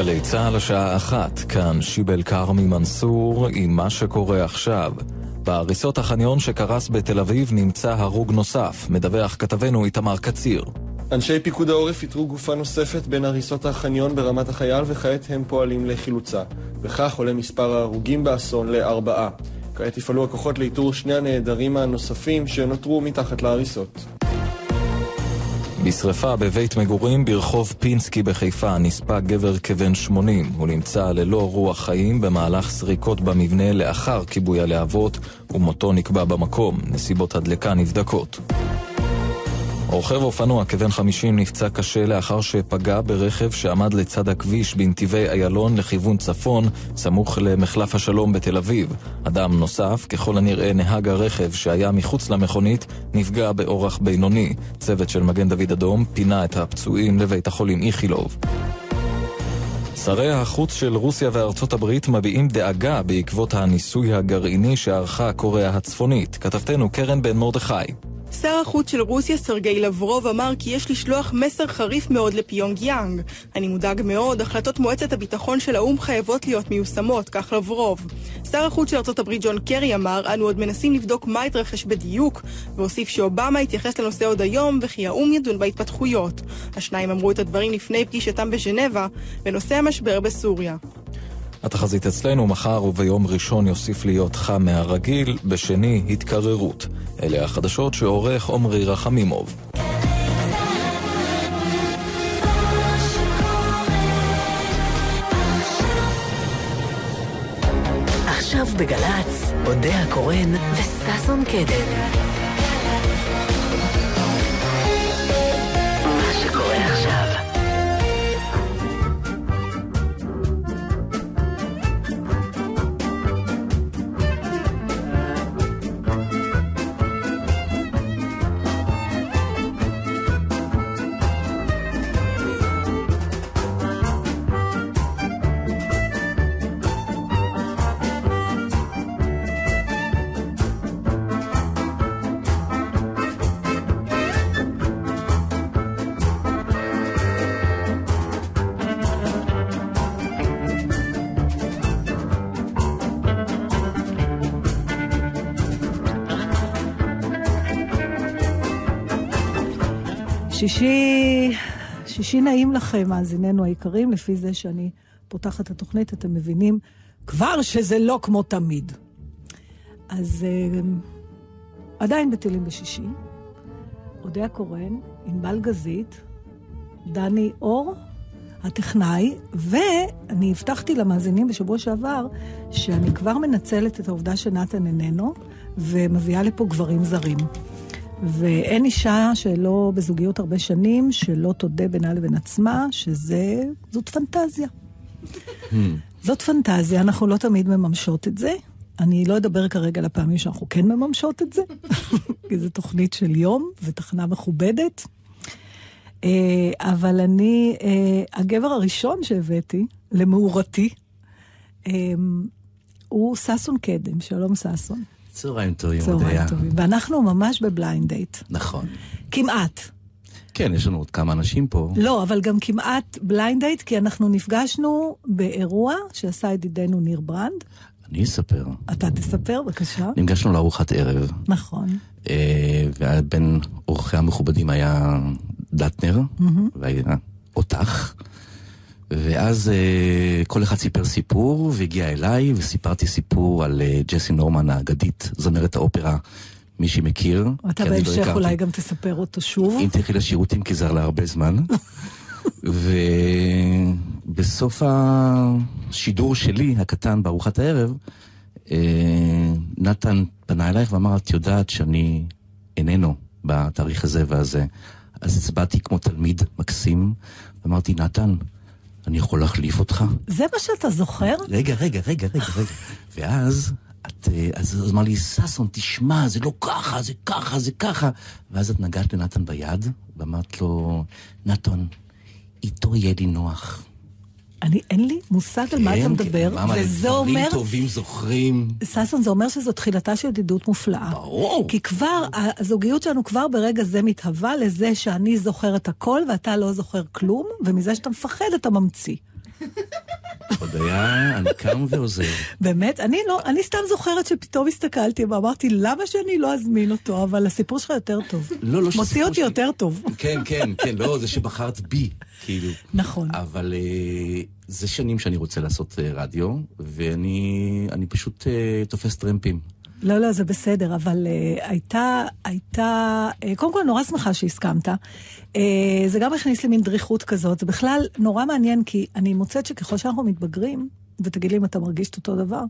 גלי צה"ל השעה אחת, כאן שיבל כרמי מנסור עם מה שקורה עכשיו. בהריסות החניון שקרס בתל אביב נמצא הרוג נוסף, מדווח כתבנו איתמר קציר. אנשי פיקוד העורף איתרו גופה נוספת בין הריסות החניון ברמת החייל וכעת הם פועלים לחילוצה. וכך עולה מספר ההרוגים באסון לארבעה. כעת יפעלו הכוחות לאיתור שני הנעדרים הנוספים שנותרו מתחת להריסות. בשרפה בבית מגורים ברחוב פינסקי בחיפה נספה גבר כבן 80. הוא נמצא ללא רוח חיים במהלך סריקות במבנה לאחר כיבוי הלהבות, ומותו נקבע במקום. נסיבות הדלקה נבדקות. רוכב אופנוע כבן 50 נפצע קשה לאחר שפגע ברכב שעמד לצד הכביש בנתיבי איילון לכיוון צפון, סמוך למחלף השלום בתל אביב. אדם נוסף, ככל הנראה נהג הרכב שהיה מחוץ למכונית, נפגע באורח בינוני. צוות של מגן דוד אדום פינה את הפצועים לבית החולים איכילוב. שרי החוץ של רוסיה וארצות הברית מביעים דאגה בעקבות הניסוי הגרעיני שערכה קוריאה הצפונית. כתבתנו קרן בן מרדכי. שר החוץ של רוסיה סרגי לברוב אמר כי יש לשלוח מסר חריף מאוד לפיונג יאנג. אני מודאג מאוד, החלטות מועצת הביטחון של האו"ם חייבות להיות מיושמות, כך לברוב. שר החוץ של ארה"ב ג'ון קרי אמר, אנו עוד מנסים לבדוק מה התרחש בדיוק, והוסיף שאובמה יתייחס לנושא עוד היום, וכי האו"ם ידון בהתפתחויות. השניים אמרו את הדברים לפני פגישתם בז'נבה, בנושא המשבר בסוריה. התחזית אצלנו מחר וביום ראשון יוסיף להיות חם מהרגיל, בשני התקררות. אלה החדשות שעורך עמרי רחמימוב. עכשיו בגל"צ, אודה הקורן וששון קדם. שישי, שישי נעים לכם, מאזיננו היקרים, לפי זה שאני פותחת את התוכנית, אתם מבינים כבר שזה לא כמו תמיד. אז uh, עדיין בטילים בשישי. אודיה קורן, ענבל גזית, דני אור, הטכנאי, ואני הבטחתי למאזינים בשבוע שעבר שאני כבר מנצלת את העובדה שנתן איננו, ומביאה לפה גברים זרים. ואין אישה שלא בזוגיות הרבה שנים, שלא תודה בינה לבין עצמה, שזאת פנטזיה. Hmm. זאת פנטזיה, אנחנו לא תמיד מממשות את זה. אני לא אדבר כרגע על הפעמים שאנחנו כן מממשות את זה, כי זו תוכנית של יום ותחנה מכובדת. אה, אבל אני, אה, הגבר הראשון שהבאתי, למאורתי, אה, הוא ששון קדם. שלום ששון. צהריים טובים, צהריים טובים. ואנחנו ממש ב blind date. נכון. כמעט. כן, יש לנו עוד כמה אנשים פה. לא, אבל גם כמעט blind date, כי אנחנו נפגשנו באירוע שעשה ידידנו ניר ברנד. אני אספר. אתה תספר, בבקשה. נפגשנו לארוחת ערב. נכון. אה, ובין אורחי המכובדים היה דטנר, mm-hmm. והיה אותך. ואז uh, כל אחד סיפר סיפור, והגיע אליי, וסיפרתי סיפור על uh, ג'סי נורמן האגדית, זמרת האופרה. מי שמכיר. אתה לא בהמשך לא אולי גם תספר אותו שוב. אם תלכי לשירותים, כי זה עלה הרבה זמן. ובסוף השידור שלי, הקטן, בארוחת הערב, uh, נתן פנה אלייך ואמר, את יודעת שאני איננו בתאריך הזה והזה. אז הצבעתי כמו תלמיד מקסים, ואמרתי, נתן, אני יכול להחליף אותך? זה מה שאתה זוכר? רגע, רגע, רגע, רגע, רגע. ואז, את, אה, אז אמר לי, ששון, תשמע, זה לא ככה, זה ככה, זה ככה. ואז את נגעת לנתן ביד, ואמרת לו, נתן, איתו יהיה לי נוח. אני, אין לי מושג כן, על מה אתה כן, מדבר, כן, וזה אומר... דברים טובים זוכרים. ששון, זה אומר שזו תחילתה של ידידות מופלאה. ברור. כי כבר, הזוגיות שלנו כבר ברגע זה מתהווה לזה שאני זוכר את הכל ואתה לא זוכר כלום, ומזה שאתה מפחד אתה ממציא. הודיה, אני קם ועוזר. באמת? אני לא, אני סתם זוכרת שפתאום הסתכלתי ואמרתי, למה שאני לא אזמין אותו? אבל הסיפור שלך יותר טוב. לא, לא מוציא שהסיפור אותי שלי- יותר טוב. כן, כן, כן, לא, זה שבחרת בי, כאילו. נכון. אבל אה, זה שנים שאני רוצה לעשות אה, רדיו, ואני אני פשוט אה, תופס טרמפים. לא, לא, זה בסדר, אבל uh, הייתה, הייתה, uh, קודם כל נורא שמחה שהסכמת. Uh, זה גם הכניס לי מין דריכות כזאת. זה בכלל נורא מעניין, כי אני מוצאת שככל שאנחנו מתבגרים, ותגיד לי אם אתה מרגיש את אותו דבר,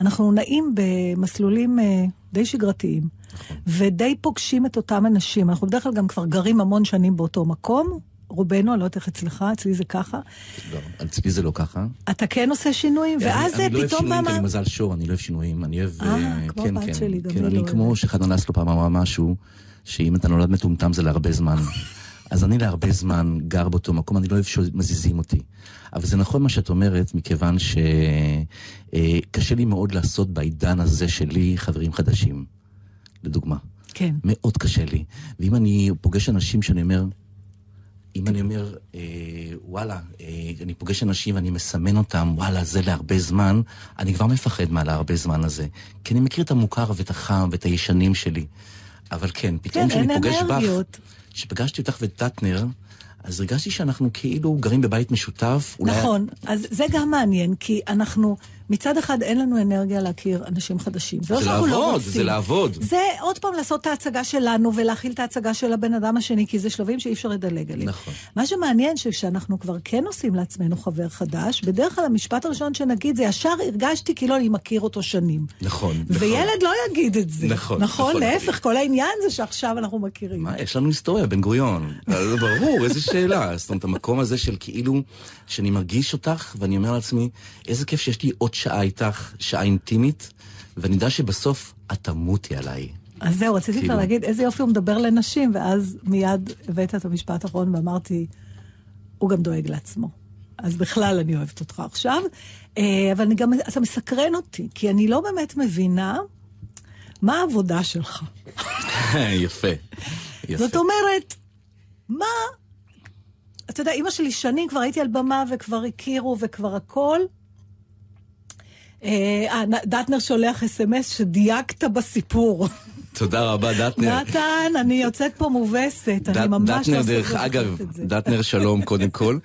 אנחנו נעים במסלולים uh, די שגרתיים, ודי פוגשים את אותם אנשים. אנחנו בדרך כלל גם כבר גרים המון שנים באותו מקום, רובנו, אני לא יודעת איך אצלך, אצלי זה ככה. לא, אצלי זה לא ככה. אתה כן עושה שינויים, ואז אני, אני לא אוהב פתאום שינויים, כי. אני מזל שור, אני לא אוהב שינויים. אני אוהב... אה, כמו כן, הבת כן, שלי, גם כן, אני לא כמו אוהבת. שחנן אסלו פעם אמרה משהו, שאם אתה נולד מטומטם זה להרבה זמן. אז אני להרבה זמן גר באותו מקום, אני לא אוהב שמזיזים אותי. אבל זה נכון מה שאת אומרת, מכיוון שקשה לי מאוד לעשות בעידן הזה שלי חברים חדשים, לדוגמה. כן. מאוד קשה לי. ואם אני פוגש אנשים שאני אומר, אם אני אומר, אה, וואלה, אה, אני פוגש אנשים ואני מסמן אותם, וואלה, זה להרבה זמן, אני כבר מפחד מה להרבה זמן הזה. כי אני מכיר את המוכר ואת החם ואת הישנים שלי. אבל כן, פתאום כן, כשאני אין פוגש בך, אנרגיות. כשפגשתי אותך ואת דטנר, אז הרגשתי שאנחנו כאילו גרים בבית משותף. אולי... נכון, אז זה גם מעניין, כי אנחנו, מצד אחד אין לנו אנרגיה להכיר אנשים חדשים. לא זה לא לעבוד, רוצים. זה לעבוד. זה עוד פעם לעשות את ההצגה שלנו ולהכיל את ההצגה של הבן אדם השני, כי זה שלבים שאי אפשר לדלג עליהם. נכון. מה שמעניין שכשאנחנו כבר כן עושים לעצמנו חבר חדש, בדרך כלל המשפט הראשון שנגיד זה ישר הרגשתי כאילו אני מכיר אותו שנים. נכון, נכון. וילד לא יגיד את זה. נכון, נכון, נכון. להפך, כל העניין זה שעכשיו אנחנו מכירים. מה, יש לנו היסטוריה, בן גוריון. זה ברור, איזה שאלה. זאת אומרת, המקום הזה של כאילו, שאני מרגיש אותך, ואני אומר לעצמי, איזה כיף שיש לי עוד שעה איתך, שעה אינטימית, ואני יודע שבסוף את תמותי עליי. אז זהו, רציתי כאילו. כבר להגיד איזה יופי הוא מדבר לנשים, ואז מיד הבאת את המשפט האחרון ואמרתי, הוא גם דואג לעצמו. אז בכלל אני אוהבת אותך עכשיו. אה, אבל אני גם, אתה מסקרן אותי, כי אני לא באמת מבינה מה העבודה שלך. יפה. יפה. זאת אומרת, מה... אתה יודע, אימא שלי שנים, כבר הייתי על במה וכבר הכירו וכבר הכל. אה, דטנר שולח אס.אם.אס שדייקת בסיפור. תודה רבה, דטנר. נתן, אני יוצאת פה מובסת, אני ממש לא דטנר, דרך זוכרת אגב, את זה. דטנר שלום קודם כל.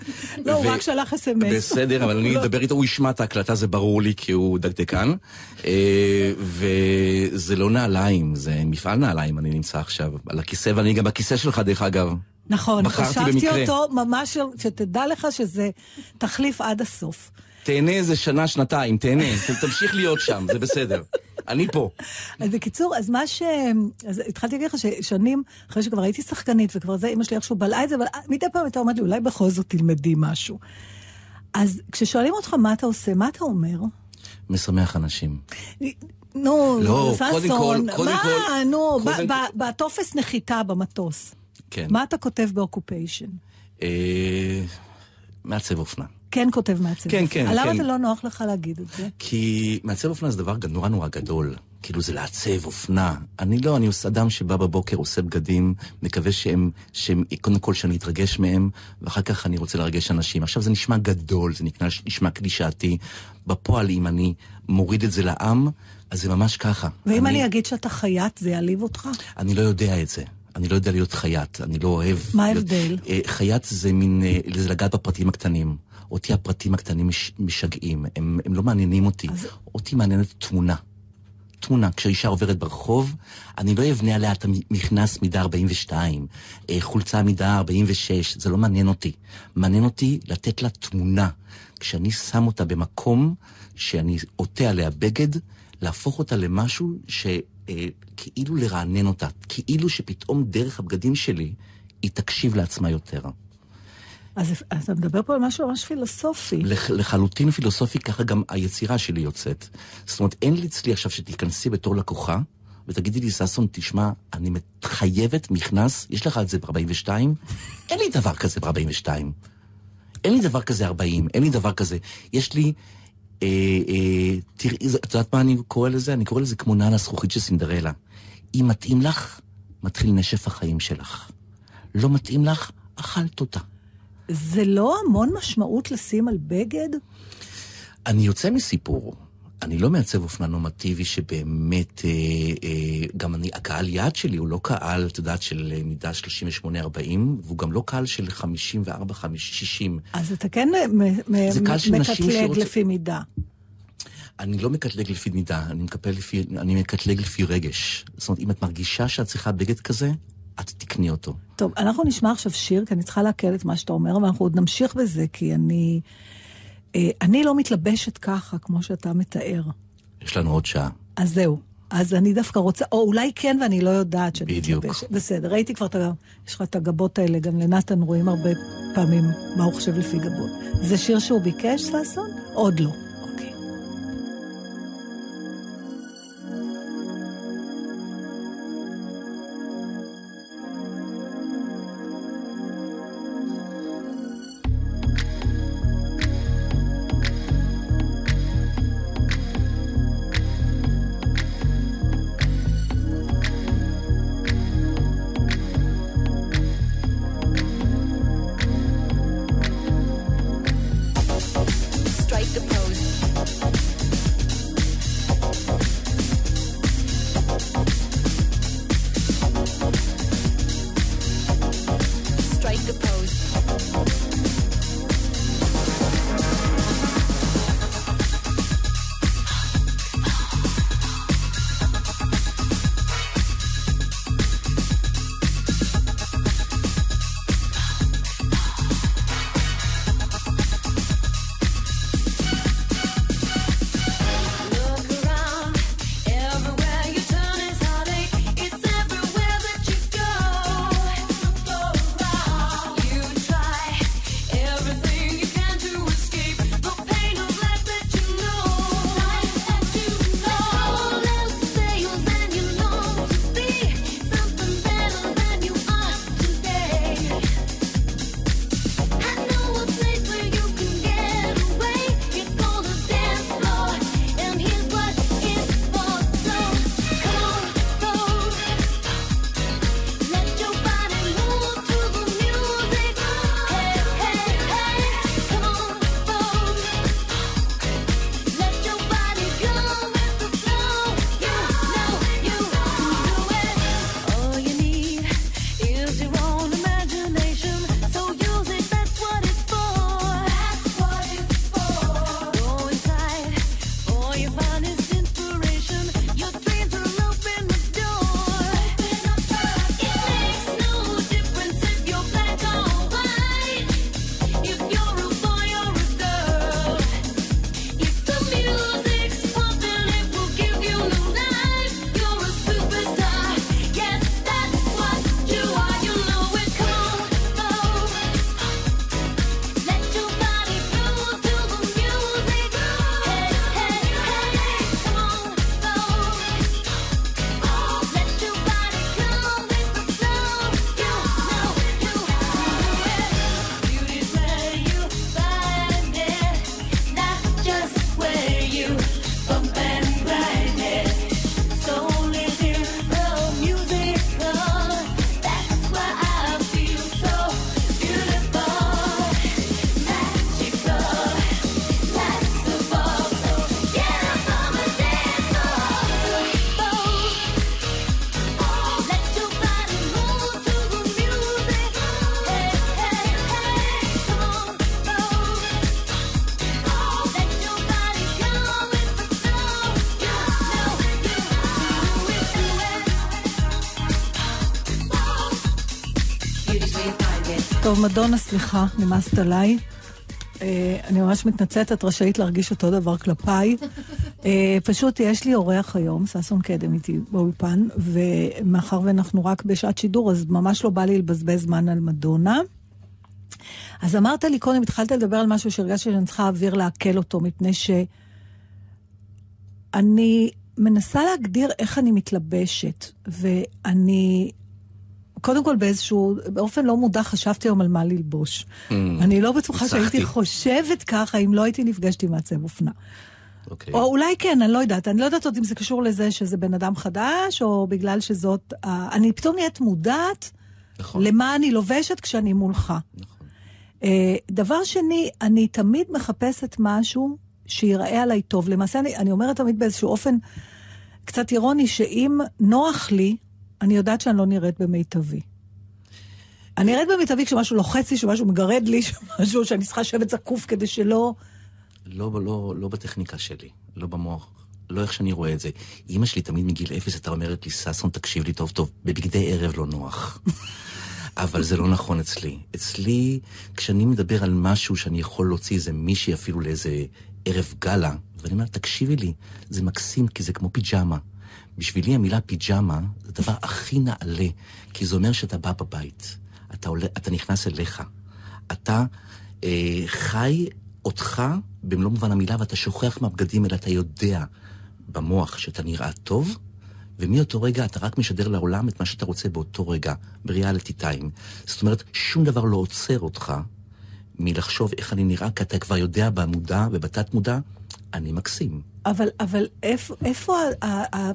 לא, הוא רק שלח אס.אם.אס. בסדר, אבל אני לא. אדבר איתו, הוא ישמע את ההקלטה, זה ברור לי, כי הוא דקדקן. אה, וזה לא נעליים, זה מפעל נעליים, אני נמצא עכשיו על הכיסא, ואני גם בכיסא שלך, דרך אגב. נכון, חשבתי במקרה. אותו ממש, שתדע לך שזה תחליף עד הסוף. תהנה איזה שנה, שנתיים, תהנה, תמשיך להיות שם, זה בסדר. אני פה. אז בקיצור, אז מה ש... אז התחלתי להגיד לך ששנים, אחרי שכבר הייתי שחקנית וכבר זה, אמא שלי איכשהו בלעה את זה, אבל מדי פעם הייתה אומרת לי, אולי בכל זאת תלמדי משהו. אז כששואלים אותך מה אתה עושה, מה אתה אומר? משמח אנשים. נו, לא, קודם כל- קודם מה, כל- נו, קודם ב- בטופס נחיתה במטוס, כן. מה אתה כותב באוקופיישן? אה, מעצב אופנה. כן כותב מעצב. כן, אופנה. כן, למה כן. זה לא נוח לך להגיד את זה? כי מעצב אופנה זה דבר נורא נורא גדול. כאילו זה לעצב אופנה. אני לא, אני עושה אדם שבא בבוקר, עושה בגדים, מקווה שהם, שהם, קודם כל שאני אתרגש מהם, ואחר כך אני רוצה לרגש אנשים. עכשיו זה נשמע גדול, זה נשמע, נשמע קלישאתי. בפועל, אם אני מוריד את זה לעם, אז זה ממש ככה. ואם אני אגיד שאתה חייט, זה יעליב אותך? אני לא יודע את זה. אני לא יודע להיות חייט, אני לא אוהב... מה להיות- ההבדל? אה, חייט זה מין, אה, זה לגעת בפרטים הקטנים. אותי הפרטים הקטנים מש, משגעים, הם, הם לא מעניינים אותי. אז- אותי מעניינת תמונה. תמונה, כשאישה עוברת ברחוב, אני לא אבנה עליה את המכנס מידה 42, אה, חולצה מידה 46, זה לא מעניין אותי. מעניין אותי לתת לה תמונה. כשאני שם אותה במקום שאני עוטה עליה בגד, להפוך אותה למשהו שכאילו לרענן אותה. כאילו שפתאום דרך הבגדים שלי היא תקשיב לעצמה יותר. אז אז אתה מדבר פה על משהו ממש פילוסופי. לח, לחלוטין פילוסופי, ככה גם היצירה שלי יוצאת. זאת אומרת, אין לי אצלי עכשיו שתיכנסי בתור לקוחה, ותגידי לי, ששון, תשמע, אני חייבת מכנס, יש לך את זה ב-42? אין לי דבר כזה ב-42. אין לי דבר כזה 40, אין לי דבר כזה. יש לי... אה, אה, תראי, את יודעת מה אני קורא לזה? אני קורא לזה כמו נעל הזכוכית של סינדרלה. אם מתאים לך, מתחיל נשף החיים שלך. לא מתאים לך, אכלת אותה. זה לא המון משמעות לשים על בגד? אני יוצא מסיפור. אני לא מעצב אופנה נורמטיבי שבאמת, אה, אה, גם אני, הקהל יעד שלי הוא לא קהל, את יודעת, של אה, מידה 38-40, והוא גם לא קהל של 54-60. אז אתה כן נשים מקטלג שרוצה- לפי מידה. אני לא מקטלג לפי מידה, אני, לפי, אני מקטלג לפי רגש. זאת אומרת, אם את מרגישה שאת צריכה בגד כזה, את תקני אותו. טוב, אנחנו נשמע עכשיו שיר, כי אני צריכה לעכל את מה שאתה אומר, ואנחנו עוד נמשיך בזה, כי אני... אה, אני לא מתלבשת ככה, כמו שאתה מתאר. יש לנו עוד שעה. אז זהו. אז אני דווקא רוצה, או אולי כן ואני לא יודעת שאני בדיוק. מתלבשת. בסדר, ראיתי כבר את ה... יש לך את הגבות האלה, גם לנתן רואים הרבה פעמים מה הוא חושב לפי גבות. זה שיר שהוא ביקש, ששון? עוד לא. טוב, מדונה, סליחה, נמאסת עליי. אה, אני ממש מתנצלת, את רשאית להרגיש אותו דבר כלפיי. אה, פשוט יש לי אורח היום, ששון קדם איתי באולפן, ומאחר ואנחנו רק בשעת שידור, אז ממש לא בא לי לבזבז זמן על מדונה. אז אמרת לי קודם, התחלת לדבר על משהו שהרגשתי שאני צריכה אוויר לעכל אותו, מפני שאני מנסה להגדיר איך אני מתלבשת, ואני קודם כל באיזשהו, באופן לא מודע חשבתי היום על מה ללבוש. אני לא בטוחה שהייתי. חושבת ככה אם לא הייתי נפגשת עם מעצב אופנה. אוקיי. או אולי כן, אני לא יודעת. אני לא יודעת עוד אם זה קשור לזה שזה בן אדם חדש, או בגלל שזאת... אני פתאום נהיית מודעת נכון. למה אני לובשת כשאני מולך. נכון. אה, דבר שני, אני תמיד מחפשת משהו שיראה עליי טוב. למעשה, אני, אני אומרת תמיד באיזשהו אופן קצת אירוני, שאם נוח לי, אני יודעת שאני לא נראית במיטבי. אני נראית במיטבי כשמשהו לוחץ לי, שמשהו מגרד לי, שמשהו שאני צריכה לשבת זקוף כדי שלא... לא, לא, לא בטכניקה שלי, לא במוח, לא איך שאני רואה את זה. אימא שלי תמיד מגיל אפס הייתה אומרת לי, ששון, תקשיב לי טוב טוב, בבגדי ערב לא נוח. אבל זה לא נכון אצלי. אצלי, כשאני מדבר על משהו שאני יכול להוציא איזה מישהי אפילו לאיזה ערב גאלה, ואני אומר, תקשיבי לי, זה מקסים כי זה כמו פיג'מה. בשבילי המילה פיג'מה זה הדבר הכי נעלה, כי זה אומר שאתה בא בבית, אתה, עולה, אתה נכנס אליך, אתה אה, חי אותך במלוא מובן המילה, ואתה שוכח מהבגדים, אלא אתה יודע במוח שאתה נראה טוב, ומאותו רגע אתה רק משדר לעולם את מה שאתה רוצה באותו רגע, בריאליטי טיים. זאת אומרת, שום דבר לא עוצר אותך מלחשוב איך אני נראה, כי אתה כבר יודע במודע ובתת מודע, אני מקסים. אבל, אבל איפה, איפה ה, ה, ה,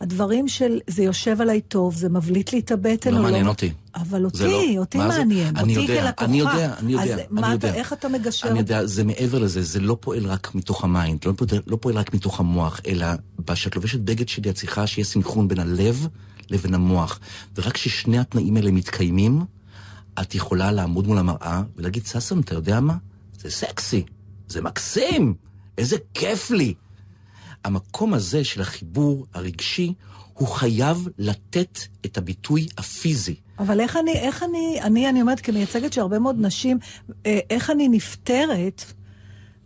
הדברים של זה יושב עליי טוב, זה מבליט לי את הבטן לא או מעניין לא? אותי. אבל אותי, לא. אותי זה? מעניין, אני אותי יודע, כלקוחה. אני יודע, אני יודע, אז אני מה יודע. אתה, איך אתה מגשר? אני יודע, זה מעבר לזה, זה לא פועל רק מתוך ה mind, לא פועל, לא פועל רק מתוך המוח, אלא כשאת לובשת בגד שלי, את צריכה שיהיה סנכרון בין הלב לבין המוח. ורק כששני התנאים האלה מתקיימים, את יכולה לעמוד מול המראה ולהגיד, ששון, אתה יודע מה? זה סקסי, זה מקסים, איזה כיף לי. המקום הזה של החיבור הרגשי, הוא חייב לתת את הביטוי הפיזי. אבל איך אני, איך אני, אני, אני אומרת, כמייצגת של הרבה מאוד נשים, אה, איך אני נפטרת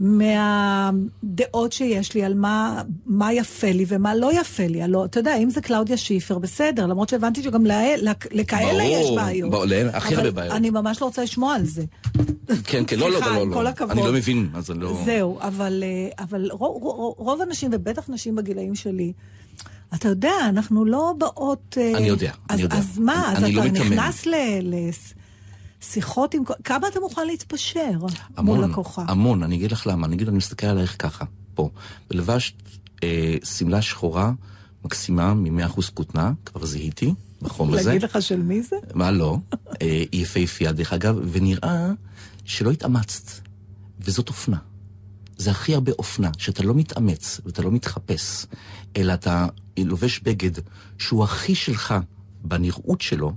מהדעות שיש לי על מה, מה יפה לי ומה לא יפה לי. הלא, אתה יודע, אם זה קלאודיה שיפר, בסדר, למרות שהבנתי שגם לה, לה, לכאלה ברור, יש בעיות. ברור, לאלה הכי הרבה בעיות. אני ממש לא רוצה לשמוע על זה. כן, כן, לא, לא, לא, לא. כל הכבוד. אני לא מבין, אז אני לא... זהו, אבל, אה, אבל רוב, רוב, רוב הנשים, ובטח נשים בגילאים שלי, אתה יודע, אנחנו לא באות... אה, אני יודע, אז, אני יודע. אז מה, אני- אז אני לא אתה מיתמם. נכנס לשיחות עם... כמה אתה מוכן להתפשר מול המון, לקוחה? המון, אני אגיד לך למה, אני אגיד, אני מסתכל עלייך ככה, פה. ולבשת אה, שמלה שחורה מקסימה מ-100% כותנה, כבר זיהיתי, בחום הזה. להגיד לך של מי זה? מה לא? אה, יפהפייה, דרך אגב, ונראה שלא התאמצת, וזאת אופנה. זה הכי הרבה אופנה, שאתה לא מתאמץ ואתה לא מתחפש, אלא אתה לובש בגד שהוא הכי שלך בנראות שלו,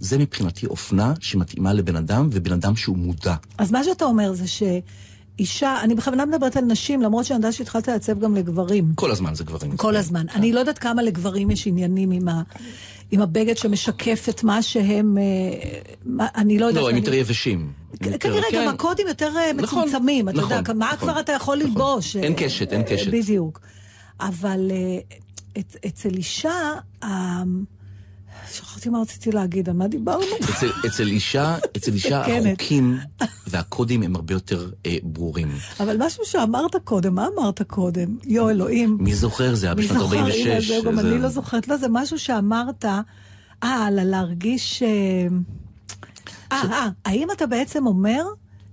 זה מבחינתי אופנה שמתאימה לבן אדם, ובן אדם שהוא מודע. אז מה שאתה אומר זה שאישה, אני בכוונה מדברת על נשים, למרות שאני יודעת שהתחלת לעצב גם לגברים. כל הזמן זה גברים. כל הזמן. אני לא יודעת כמה לגברים יש עניינים עם, ה, עם הבגד שמשקף את מה שהם... אה, מה, אני לא יודעת. לא, הם יותר יבשים. כנראה כן. גם הקודים יותר אה, נכון, מצומצמים, אתה נכון, יודע, מה נכון, כבר אתה יכול נכון. ללבוש? אין קשת, אין קשת. בדיוק. אבל אה, אצ- אצל אישה, שכחתי מה רציתי להגיד, על מה דיברנו? אצל, אצל אישה, אצל אישה. החוקים והקודים הם הרבה יותר אה, ברורים. אבל משהו שאמרת קודם, מה אמרת קודם? יו אלוהים. מי זוכר? זה היה מי בשנת זוכר? 46. הנה, זהו, גם אני לא זוכרת. לא, זה משהו שאמרת, אה, על להרגיש... אה, אה, אה, האם אתה בעצם אומר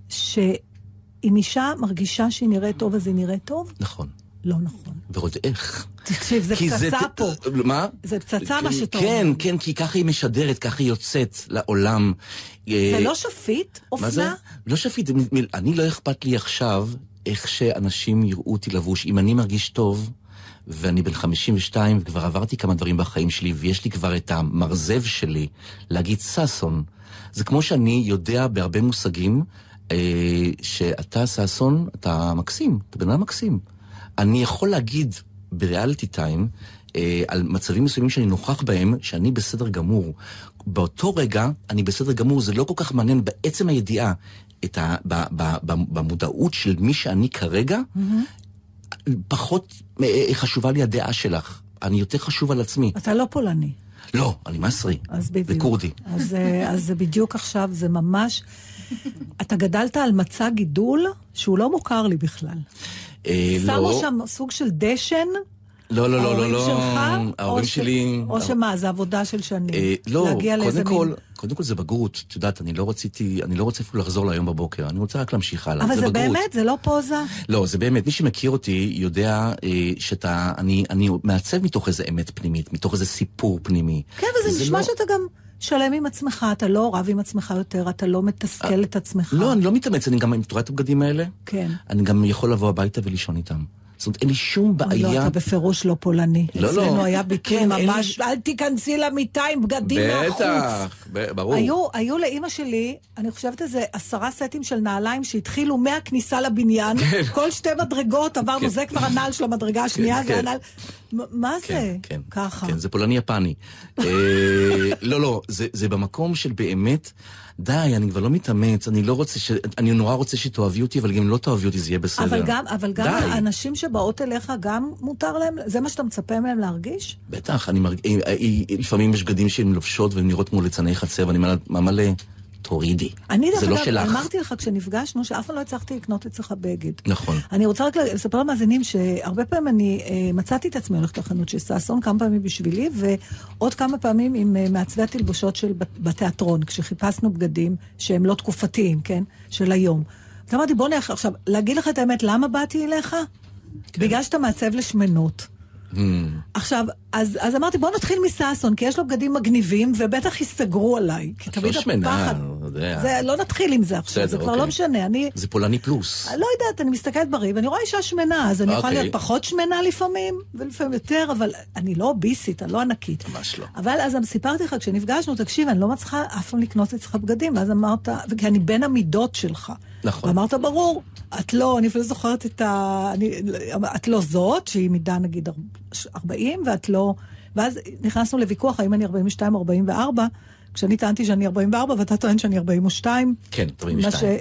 שאם אישה מרגישה שהיא נראית טוב, אז היא נראית טוב? נכון. לא נכון. ועוד איך. תקשיב, זה פצצה פה. מה? זה פצצה מה שאתה כן, אומר. כן, כי ככה היא משדרת, ככה היא יוצאת לעולם. זה אה, לא שפיט? מה זה? אופנה? לא שפיט, אני לא אכפת לי עכשיו איך שאנשים יראו אותי לבוש. אם אני מרגיש טוב, ואני בן 52 וכבר עברתי כמה דברים בחיים שלי, ויש לי כבר את המרזב שלי להגיד ששון. זה כמו שאני יודע בהרבה מושגים אה, שאתה ששון, אתה מקסים, אתה בן אדם מקסים. אני יכול להגיד בריאליטי טיים, אה, על מצבים מסוימים שאני נוכח בהם, שאני בסדר גמור. באותו רגע, אני בסדר גמור, זה לא כל כך מעניין בעצם הידיעה, את ה, ב, ב, ב, במודעות של מי שאני כרגע, פחות אה, חשובה לי הדעה שלך. אני יותר חשוב על עצמי. אתה לא פולני. לא, אני מסרי. אז בדיוק. וכורדי. אז, אה, אז בדיוק עכשיו, זה ממש... אתה גדלת על מצע גידול שהוא לא מוכר לי בכלל. אה, שמו לא, שם סוג של דשן, לא, לא, לא, לא, ההורים לא. שלך? ההורים או ש- שלי... או שמה, זה עבודה של שנים. אה, לא, להגיע קודם כל, מין... קודם כל זה בגרות. את יודעת, אני לא רציתי, אני לא רוצה אפילו לחזור להיום בבוקר, אני רוצה רק להמשיך הלאה. אבל זה בגרות. באמת, זה לא פוזה? לא, זה באמת, מי שמכיר אותי יודע אה, שאתה, אני, אני מעצב מתוך איזה אמת פנימית, מתוך איזה סיפור פנימי. כן, וזה זה נשמע לא- שאתה גם שלם עם עצמך, אתה לא רב עם עצמך יותר, אתה לא מתסכל את עצמך. לא, אני לא מתאמץ, אני גם, אם את רואה את הבגדים האלה, כן. אני גם יכול לבוא הביתה ולישון איתם. זאת אומרת, אין לי שום לא, בעיה. אתה בפירוש לא פולני. לא, לא. אצלנו היה ביטוי כן, אין לי- ממש, אל תיכנסי למיטה עם בגדים מהחוץ. בטח, ברור. היו, היו לאימא שלי, אני חושבת איזה עשרה סטים של נעליים שהתחילו מהכניסה לבניין, כל שתי מדרגות עברנו, כן. זה כבר הנעל של המדרגה השנייה, כן. זה הנעל... מ- מה זה? כן, כן. ככה. כן, זה פולני יפני. אה, לא, לא, זה, זה במקום של באמת, די, אני כבר לא מתאמץ, אני לא רוצה ש... אני נורא רוצה שתאהבי אותי, אבל גם אם לא תאהבי אותי זה יהיה בסדר. אבל גם, אבל גם די. האנשים שבאות אליך, גם מותר להם, זה מה שאתה מצפה מהם להרגיש? בטח, אני מרג... אה, אה, לפעמים יש בגדים שהן לובשות והן נראות כמו ליצני חצר, ואני אומר מה מלא? תורידי. אני דרך לא אגב, שלך. אמרתי לך כשנפגשנו, שאף פעם לא הצלחתי לקנות אצלך בגד. נכון. אני רוצה רק לספר למאזינים שהרבה פעמים אני אה, מצאתי את עצמי הולכת לחנות של ששון, כמה פעמים בשבילי, ועוד כמה פעמים עם אה, מעצבי התלבושות של בת- בתיאטרון, כשחיפשנו בגדים שהם לא תקופתיים, כן? של היום. אז אמרתי, בוא נלך, עכשיו, להגיד לך את האמת, למה באתי אליך? כן. בגלל שאתה מעצב לשמנות. Hmm, עכשיו, אז, אז אמרתי, בוא נתחיל מששון, כי יש לו בגדים מגניבים, ובטח יסתגרו עליי. כי תמיד לא שמנה, יודע. זה, לא נתחיל עם זה עכשיו, בסדר, זה כבר אוקיי. לא משנה. אני זה פולני פלוס. לא יודעת, אני מסתכלת בריב, ואני רואה אישה שמנה, אז אני יכולה אוקיי. להיות פחות שמנה לפעמים, ולפעמים יותר, אבל אני לא ביסית, אני לא ענקית. ממש לא. אבל אז סיפרתי לך, כשנפגשנו, תקשיב, אני לא מצליחה אף פעם לקנות אצלך בגדים, ואז אמרת, כי אני בין המידות שלך. נכון. ואמרת, ברור, את לא, אני אפילו זוכרת את ה... אני, את לא זאת, שהיא מידה נגיד 40, ואת לא... ואז נכנסנו לוויכוח, האם אני 42 או 44, כשאני טענתי שאני 44, ואתה טוען שאני 42. כן, מה ש... 42.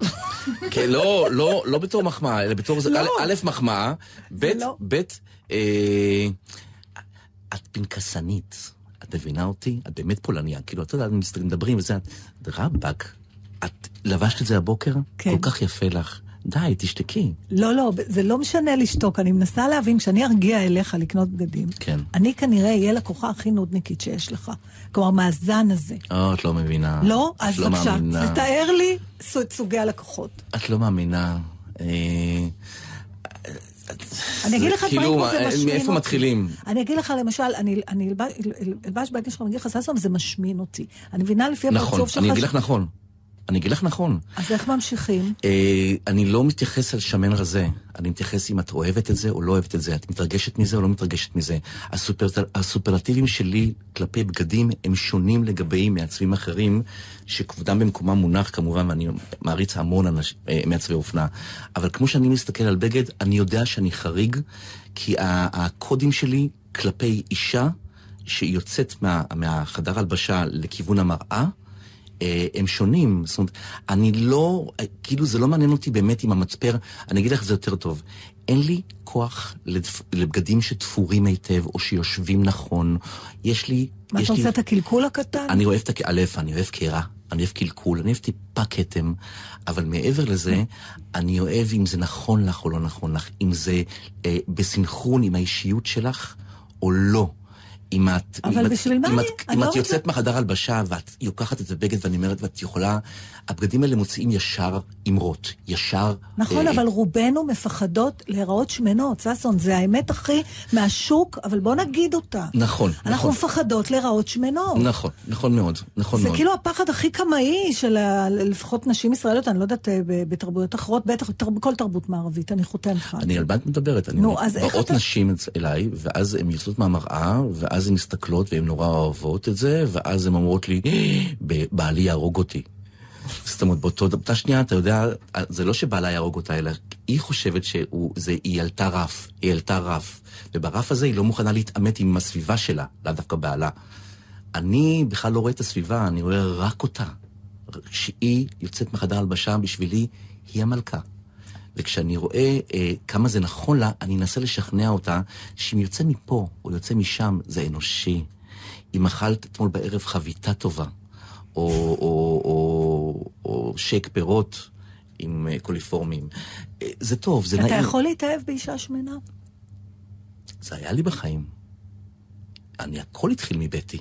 כן, לא, לא, לא בתור מחמאה, אלא בתור לא. א', מחמאה, ב', לא. ב', אה, את פנקסנית, את מבינה אותי? את באמת פולניה, כאילו, את יודעת, מדברים וזה, את רבאק, את לבשת את זה הבוקר? כן. כל כך יפה לך. די, תשתקי. לא, לא, זה לא משנה לשתוק, אני מנסה להבין, כשאני ארגיע אליך לקנות בגדים, כן. אני כנראה אהיה לקוחה הכי נודניקית שיש לך. כלומר, מהזן הזה. או, את לא מבינה. לא? אז לא בבקשה, מאמינה. תתאר לי את סוגי הלקוחות. את לא מאמינה. אה, אני אגיד לך כאילו, דברים כמו זה אה, משמין אותי. מאיפה מתחילים? אני אגיד לך, למשל, אני אלבש- בגד שלך, אני אגיד לך, ששון, זה משמין אותי. אני מבינה לפי נכון, הפרצוף שלך... אני אגיד לך נכון. אני אגיד לך נכון. אז איך ממשיכים? אה, אני לא מתייחס על שמן רזה, אני מתייחס אם את אוהבת את זה או לא אוהבת את זה, את מתרגשת מזה או לא מתרגשת מזה. הסופר, הסופרלטיבים שלי כלפי בגדים הם שונים לגבי מעצבים אחרים, שכבודם במקומם מונח כמובן, ואני מעריץ המון אנש, אה, מעצבי אופנה. אבל כמו שאני מסתכל על בגד, אני יודע שאני חריג, כי הקודים שלי כלפי אישה שיוצאת מה, מהחדר הלבשה לכיוון המראה, אה, הם שונים. זאת אומרת, אני לא, אה, כאילו זה לא מעניין אותי באמת עם המצפר, אני אגיד לך זה יותר טוב. אין לי כוח לדפ- לבגדים שתפורים היטב, או שיושבים נכון. יש לי... מה אתה לי- עושה את הקלקול הקטן? אני אוהב את הק... א', אני אוהב קרע, אני אוהב קלקול, אני אוהב טיפה כתם, אבל מעבר לזה, אני אוהב אם זה נכון לך או לא נכון לך, אם זה אה, בסנכרון עם האישיות שלך או לא. אם את... אבל אם את- בשביל מה אם את, לא יוצאת מהחדר הלבשה ואת לוקחת את הבגד ואני אומרת ואת יכולה, הבגדים האלה מוציאים ישר אמרות, ישר... נכון, אה, אבל רובנו מפחדות להיראות שמנות, ששון, זה האמת הכי מהשוק, אבל בוא נגיד אותה. נכון, אנחנו נכון. מפחדות להיראות שמנות. נכון, נכון מאוד, נכון זה מאוד. כאילו הפחד הכי קמאי של ה- לפחות נשים ישראליות, אני לא יודעת אה, בתרבויות אחרות, בטח תר- בכל תרבות מערבית, אני חותמת לך. אני זה. על את מדברת? אני נו, אומר, אז באות אתה- נשים אליי, ואז הן יוצאות מהמראה, ואז הן מסתכלות והן נורא אוהבות את זה, ואז הן אומרות לי, "ב- בעלי יהרוג אותי. זאת אומרת, באותה שנייה, אתה יודע, זה לא שבעלה יהרוג אותה, אלא היא חושבת שהיא עלתה רף, היא עלתה רף, וברף הזה היא לא מוכנה להתעמת עם הסביבה שלה, לאו דווקא בעלה. אני בכלל לא רואה את הסביבה, אני רואה רק אותה. שהיא יוצאת מחדר הלבשה, בשבילי, היא המלכה. וכשאני רואה אה, כמה זה נכון לה, אני אנסה לשכנע אותה שאם יוצא מפה או יוצא משם, זה אנושי. אם אכלת אתמול בערב חביתה טובה, או, או, או, או שייק פירות עם אה, קוליפורמים, אה, זה טוב, זה נעים. אתה יכול להתאהב באישה שמנה? זה היה לי בחיים. אני, הכל התחיל מבטי.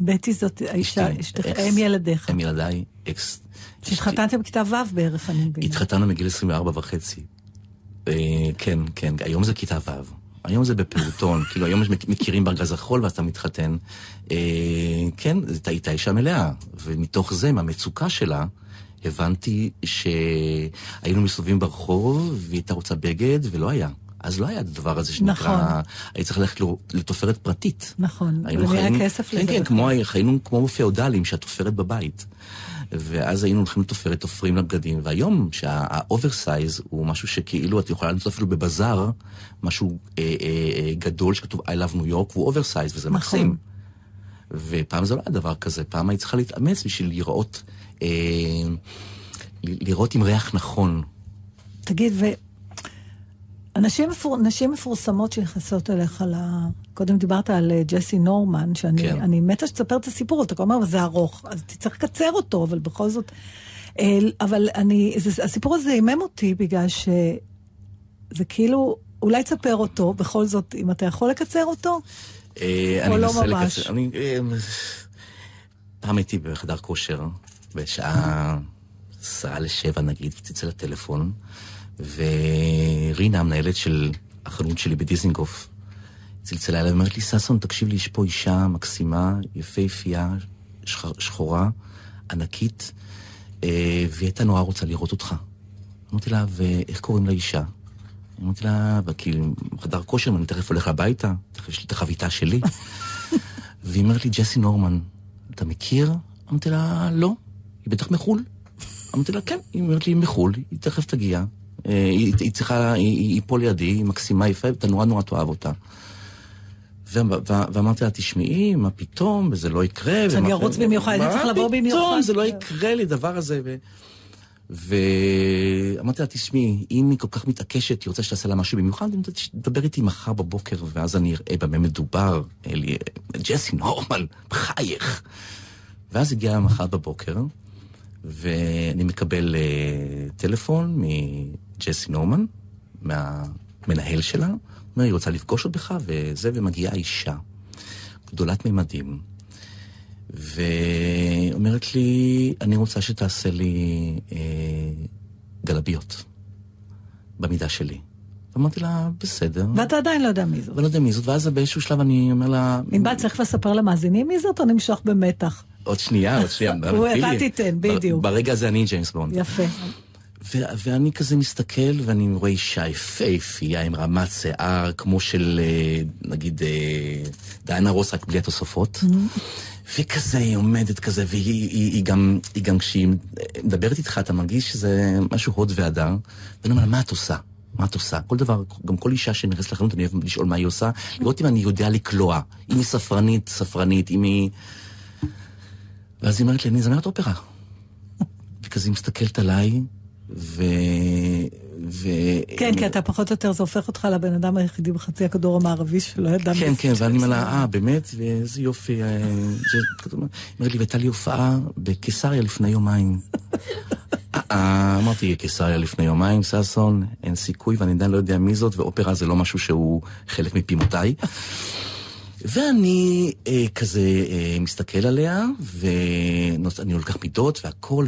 בטי זאת האישה, אשתך. הם ילדיך. הם ילדיי, אקס. שהתחתנתם בכיתה ו' בערך, אני מבינה. התחתנו מגיל 24 וחצי. אה, כן, כן, היום זה כיתה ו'. היום זה בפעוטון, כאילו היום מכירים בארגז החול ואז אתה מתחתן. אה, כן, זאת הייתה אישה מלאה, ומתוך זה, מהמצוקה שלה, הבנתי שהיינו מסתובבים ברחוב, והיא הייתה רוצה בגד, ולא היה. אז לא היה הדבר הזה שנקרא... נכון. היית צריך ללכת לתופרת פרטית. נכון, ולא היה כסף כן, לזה כן, בכלל. כמו, חיינו כמו פיאודלים שהתופרת בבית. ואז היינו הולכים לתופרת, תופרים לבגדים, והיום שה oversize הוא משהו שכאילו את יכולה למצוא אפילו בבזאר, משהו אה, אה, אה, גדול שכתוב I love New York, והוא oversize, וזה נכון. מקסים. ופעם זה לא היה דבר כזה, פעם היית צריכה להתאמץ בשביל לראות, אה, לראות עם ריח נכון. תגיד, ו... אנשים, מפור... נשים מפורסמות שנכנסות אליך ל... קודם דיברת על אה, ג'סי נורמן, שאני כן. אני מתה שתספר את הסיפור, אתה אומר, אבל זה ארוך, אז תצטרך לקצר אותו, אבל בכל זאת... אה, אבל אני, זה, הסיפור הזה הימם אותי בגלל שזה כאילו, אולי תספר אותו, בכל זאת, אם אתה יכול לקצר אותו? אה, או לא ממש? לקצר. אני, אה, פעם הייתי בחדר כושר, בשעה עשרה לשבע נגיד, וצלצל לטלפון, ורינה, המנהלת של החנות שלי בדיזינגוף, צלצלה אליי ואומרת לי, ששון, תקשיב לי, יש פה אישה מקסימה, יפהפייה, שח- שחורה, ענקית, אה, והיא הייתה נורא רוצה לראות אותך. אמרתי לה, ואיך קוראים לאישה? אמרתי לה, כאילו, חדר כושר, אני תכף הולך הביתה, תכף יש לי את החביתה שלי. והיא אומרת לי, ג'סי נורמן, אתה מכיר? אמרתי לה, לא, היא בטח מחו"ל. אמרתי לה, כן, היא אומרת לי, היא מחו"ל, היא תכף תגיע. אה, היא, היא צריכה, היא, היא פה לידי, היא מקסימה, יפה, ואתה נורא נורא תאהב אותה. ואמרתי לה, תשמעי, מה פתאום, וזה לא יקרה. שאני ארוץ במיוחד, אני צריך לבוא מה במיוחד. פתאום, זה לא יקרה לי, דבר הזה. ואמרתי לה, תשמעי, אם היא כל כך מתעקשת, היא רוצה שתעשה לה משהו במיוחד, תדבר איתי מחר בבוקר, ואז אני אראה במה מדובר. אלי, ג'סי נורמן, בחייך. ואז הגיע מחר בבוקר, ואני מקבל uh, טלפון מג'סי נורמן, מהמנהל שלה, אומר, היא רוצה לפגוש אותך, וזה, ומגיעה אישה, גדולת מימדים, ואומרת לי, אני רוצה שתעשה לי אה, גלביות, במידה שלי. אמרתי לה, בסדר. ואתה עדיין לא יודע מי זאת. ואני לא יודע מי זאת, ואז באיזשהו שלב אני אומר לה... ענבל, צריך לספר למאזינים מי זאת או נמשוך במתח? עוד שנייה, עוד שנייה. הוא- אתה. תיתן, בדיוק. ברגע הזה אני ג'יימס בונד. יפה. ו- ואני כזה מסתכל, ואני רואה אישה יפהפייה עם רמת שיער, כמו של, אה, נגיד, אה, דיינה רוס, רק בלי התוספות. וכזה, היא עומדת כזה, והיא היא, היא גם, היא גם כשהיא מדברת איתך, אתה מרגיש שזה משהו הוד והדר. ואני אומר לה, מה את עושה? מה את עושה? כל דבר, גם כל אישה שנכנסת לחנות, אני אוהב לשאול מה היא עושה, לראות אם אני יודע לקלוע. אם היא ספרנית, ספרנית, אם היא... ואז היא אומרת לי, אני זמרת אופרה. וכזה היא מסתכלת עליי, ו... ו... כן, כי אתה פחות או יותר, זה הופך אותך לבן אדם היחידי בחצי הכדור המערבי שלא ידע כן, כן, ואני אומר לה, אה, באמת? ואיזה יופי. אה, אומרת לי, והייתה לי הופעה בקיסריה לפני יומיים. אה, אמרתי, קיסריה לפני יומיים, ששון, אין סיכוי, ואני עדיין לא יודע מי זאת, ואופרה זה לא משהו שהוא חלק מפעימותיי. ואני אה, כזה אה, מסתכל עליה, ואני לוקח מידות והכל,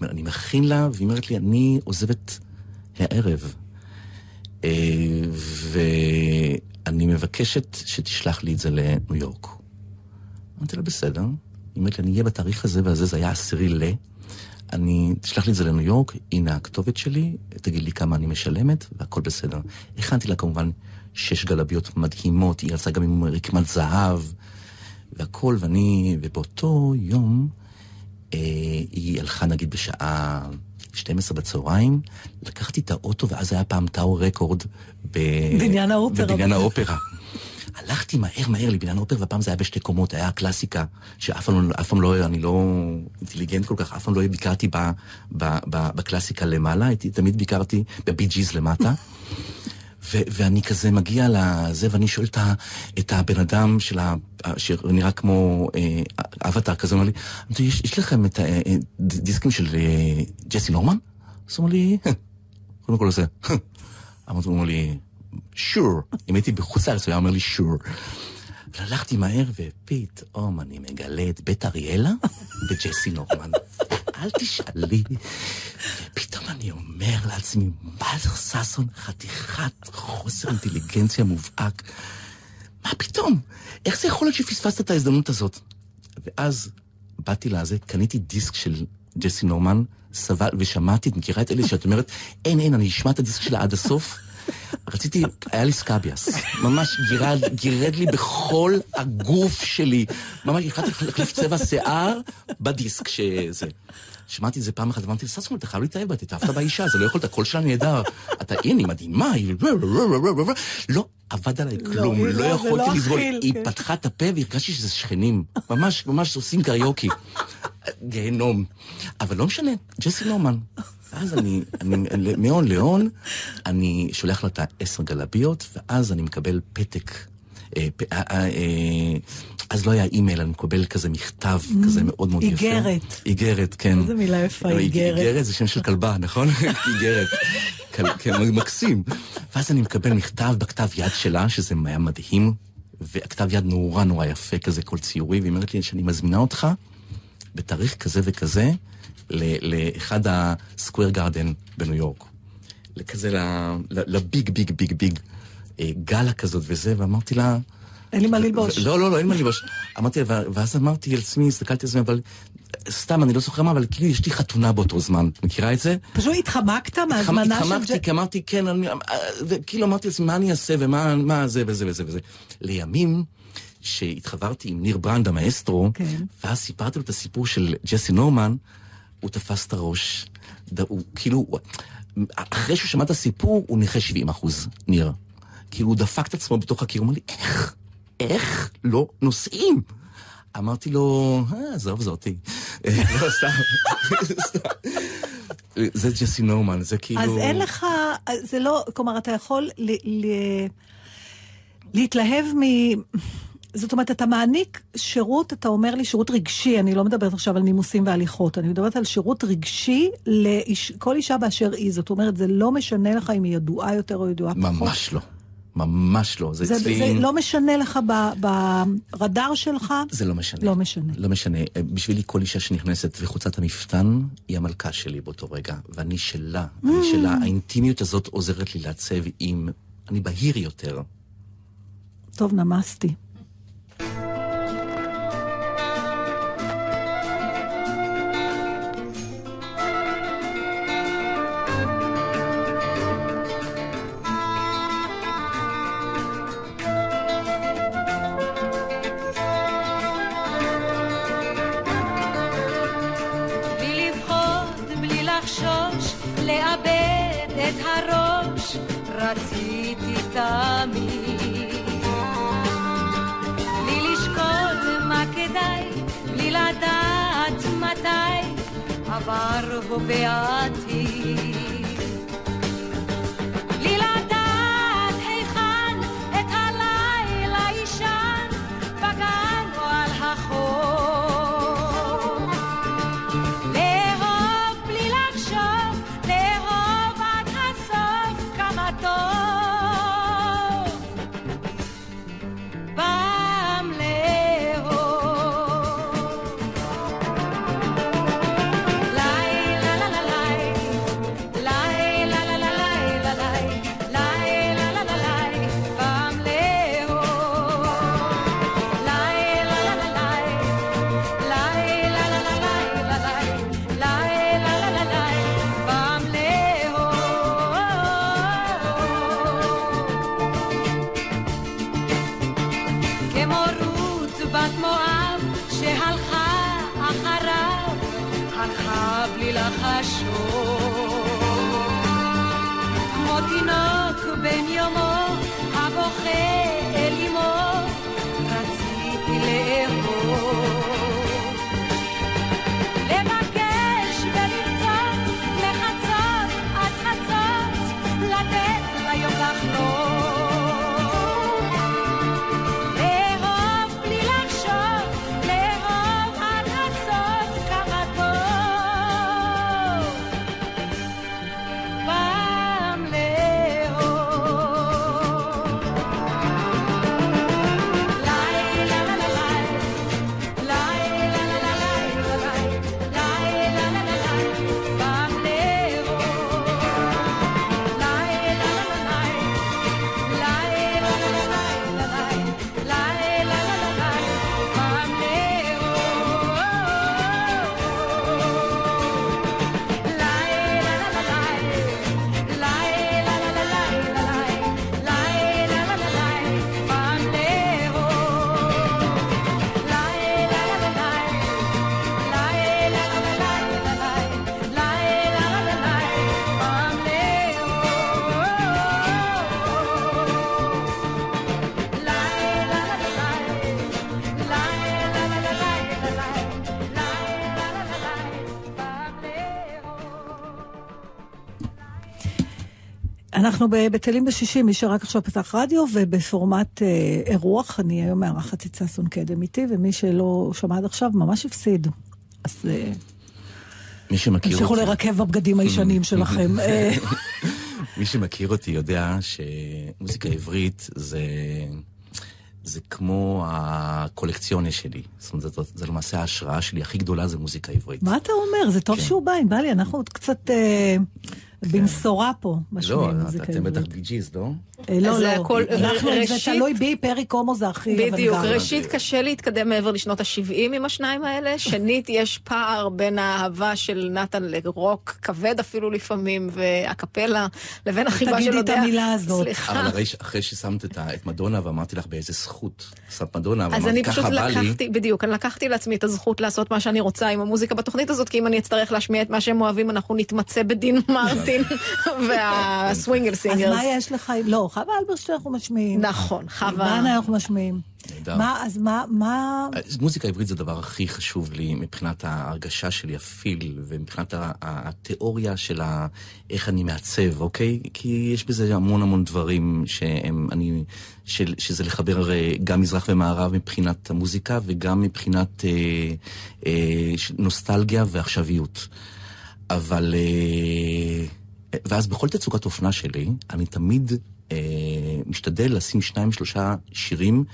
ואני מכין לה, והיא אומרת לי, אני עוזבת הערב. אה, ואני מבקשת שתשלח לי את זה לניו יורק. אמרתי לה, בסדר. היא אומרת לי, אני אהיה בתאריך הזה והזה, זה היה עשירי ל... אני, תשלח לי את זה לניו יורק, הנה הכתובת שלי, תגיד לי כמה אני משלמת, והכל בסדר. הכנתי לה כמובן שש גלביות מדהימות, היא יצאה גם עם רקמת זהב, והכל, ואני, ובאותו יום, אה, היא הלכה נגיד בשעה 12 בצהריים, לקחתי את האוטו, ואז היה פעם טאור רקורד ב... בניין האופרה. בבניין האופרה. הלכתי מהר מהר לבניין האופרה, והפעם זה היה בשתי קומות, היה הקלאסיקה, שאף פעם, לא- פעם לא, אני לא אינטליגנט כל כך, אף פעם לא ביקרתי ב, ב, ב, בקלאסיקה למעלה, הייתי, תמיד ביקרתי בבי ג'יז למטה. ו- ואני כזה מגיע לזה, ואני שואל את, הבן אדם של ה... שנראה כמו אה, אבטאר כזה, אומר לי, "אמרתי, יש, יש לכם את הדיסקים של אה, ג'סי נורמן? אז הוא אומר לי, קודם כל זה, אמרתי, הוא אומר לי, שור. אם הייתי בחוץ לארץ, הוא היה אומר לי שור. והלכתי מהר, ופתאום אני מגלה את בית אריאלה וג'סי נורמן. אל תשאלי. ופתאום אני אומר לעצמי, מה ששון? חתיכת חוסר אינטליגנציה מובהק. מה פתאום? איך זה יכול להיות שפספסת את ההזדמנות הזאת? ואז באתי לזה, קניתי דיסק של ג'סי נורמן, סבל, ושמעתי, את מכירה את אלה שאת אומרת, אין, אין, אני אשמע את הדיסק שלה עד הסוף. רציתי, היה לי סקאביאס, ממש גירד, גירד לי בכל הגוף שלי. ממש החלטתי להחליף צבע שיער בדיסק שזה. שמעתי את זה פעם אחת, אמרתי, ששון, אתה חייב להתאהב בה, התאהבת באישה, זה לא יכול, הקול שלה נהדר. אתה, הנה, היא מדהימה, היא... לא, עבד עליי כלום, היא לא לא- יכולתי לא לסבול. היא כן. פתחה את הפה והרגשתי שזה שכנים. ממש, ממש עושים קריוקי. גיהנום. אבל לא משנה, ג'סי נורמן. ואז אני, אני מהון להון, אני שולח לה את העשר גלביות, ואז אני מקבל פתק. אה, אה, אה, אז לא היה אימייל, אני מקבל כזה מכתב כזה מאוד מאוד יפה. איגרת. איגרת, כן. איזה מילה יפה, אבל איגרת. איגרת זה שם של כלבה, נכון? איגרת. כן, מקסים. ואז אני מקבל מכתב בכתב יד שלה, שזה היה מדהים, והכתב יד נורא נורא יפה, כזה כל ציורי, והיא אומרת לי שאני מזמינה אותך בתאריך כזה וכזה לאחד הסקוויר גארדן בניו יורק. ל- לביג ביג ביג ביג אה, גלה כזאת וזה, ואמרתי לה... אין לי מה ללבוש. לא, לא, לא, אין מה ללבוש. אמרתי, לה, ואז אמרתי לעצמי, הסתכלתי על עצמי, אבל סתם, אני לא זוכר מה, אבל כאילו יש לי חתונה באותו זמן. מכירה את זה? פשוט התחמקת מהזמנה של... התחמקתי, כי אמרתי, כן, אני, וכאילו אמרתי לעצמי, מה אני אעשה ומה מה זה וזה וזה וזה. לימים, שהתחברתי עם ניר ברנד, המאסטרו, כן. ואז סיפרתי לו את הסיפור של ג'סי נורמן, הוא תפס את הראש, הוא כאילו, אחרי שהוא שמע את הסיפור, הוא ניחש 70 אחוז, ניר. כאילו, הוא דפק את עצמו בתוך הקיר, הוא אמר לי, איך? איך לא נוסעים? אמרתי לו, אה, עזוב זאתי. אה, לא, סתם. סתם. זה ג'סי נורמן, זה כאילו... אז אין לך, זה לא, כלומר, אתה יכול ל, ל, להתלהב מ... זאת אומרת, אתה מעניק שירות, אתה אומר לי שירות רגשי, אני לא מדברת עכשיו על נימוסים והליכות, אני מדברת על שירות רגשי לכל אישה באשר היא. זאת אומרת, זה לא משנה לך אם היא ידועה יותר או ידועה פחות. ממש לא. ממש לא. זה זה, אצלי... זה לא משנה לך ב, ברדאר שלך? זה לא משנה. לא משנה. לא משנה. בשבילי כל אישה שנכנסת וחוצת המפתן, היא המלכה שלי באותו רגע. ואני שלה. אני Mm. שלה. האינטימיות הזאת עוזרת לי לעצב עם... אני בהיר יותר. טוב, נמסתי. אנחנו בבטלים בשישי, מי שרק עכשיו פתח רדיו, ובפורמט אה, אירוח, אני היום מארחת את ששון קדם איתי, ומי שלא שמע עד עכשיו ממש הפסיד. אז אה, מי שמכיר תמשיכו אותי, לרכב בבגדים הישנים שלכם. אה, מי שמכיר אותי יודע שמוזיקה עברית זה... זה כמו הקולקציונה שלי. זאת אומרת, זה, זה למעשה ההשראה שלי הכי גדולה זה מוזיקה עברית. מה אתה אומר? זה טוב כן. שהוא בא, אם בא לי, אנחנו עוד קצת אה, במשורה פה, לא, את- מוזיקה אתם בטח עברית. בי ג'יז, לא? אה, לא, זה לא, הכל- אנחנו, זה תלוי בי, פרי קומו זה הכי בדיוק. ראשית קשה להתקדם מעבר לשנות ה-70 עם השניים האלה, שנית יש פער בין האהבה של נתן לרוק כבד אפילו לפעמים, והקפלה, לבין החיבה תגידי שלו. את המילה הזאת. סליחה. אבל אחרי, ששמת את, מדונה ואמרתי לך באיזה זכות שמת מדונה, אז ואמרת אני ככה פשוט בא לי, לקחתי, בדיוק, אני לקחתי לעצמי את הזכות לעשות מה שאני רוצה עם המוזיקה בתוכנית הזאת, כי אם אני אצטרך להשמיע את מה שהם אוהבים, אנחנו נתמצא בדין מרטין והסווינגל אז סינגרס. מה יש לך עם... לא, חווה אלברשטיין אנחנו משמיעים. נכון, חווה. בנה אנחנו משמיעים. מה, אז מה, מה... אז מוזיקה עברית זה הדבר הכי חשוב לי מבחינת ההרגשה שלי, הפיל, ומבחינת התיאוריה של ה- איך אני מעצב, אוקיי? כי יש בזה המון המון דברים שהם, אני, של, שזה לחבר אה, גם מזרח ומערב מבחינת המוזיקה, וגם מבחינת אה, אה, נוסטלגיה ועכשוויות. אבל... אה, ואז בכל תצוגת אופנה שלי, אני תמיד אה, משתדל לשים שניים, שלושה שירים,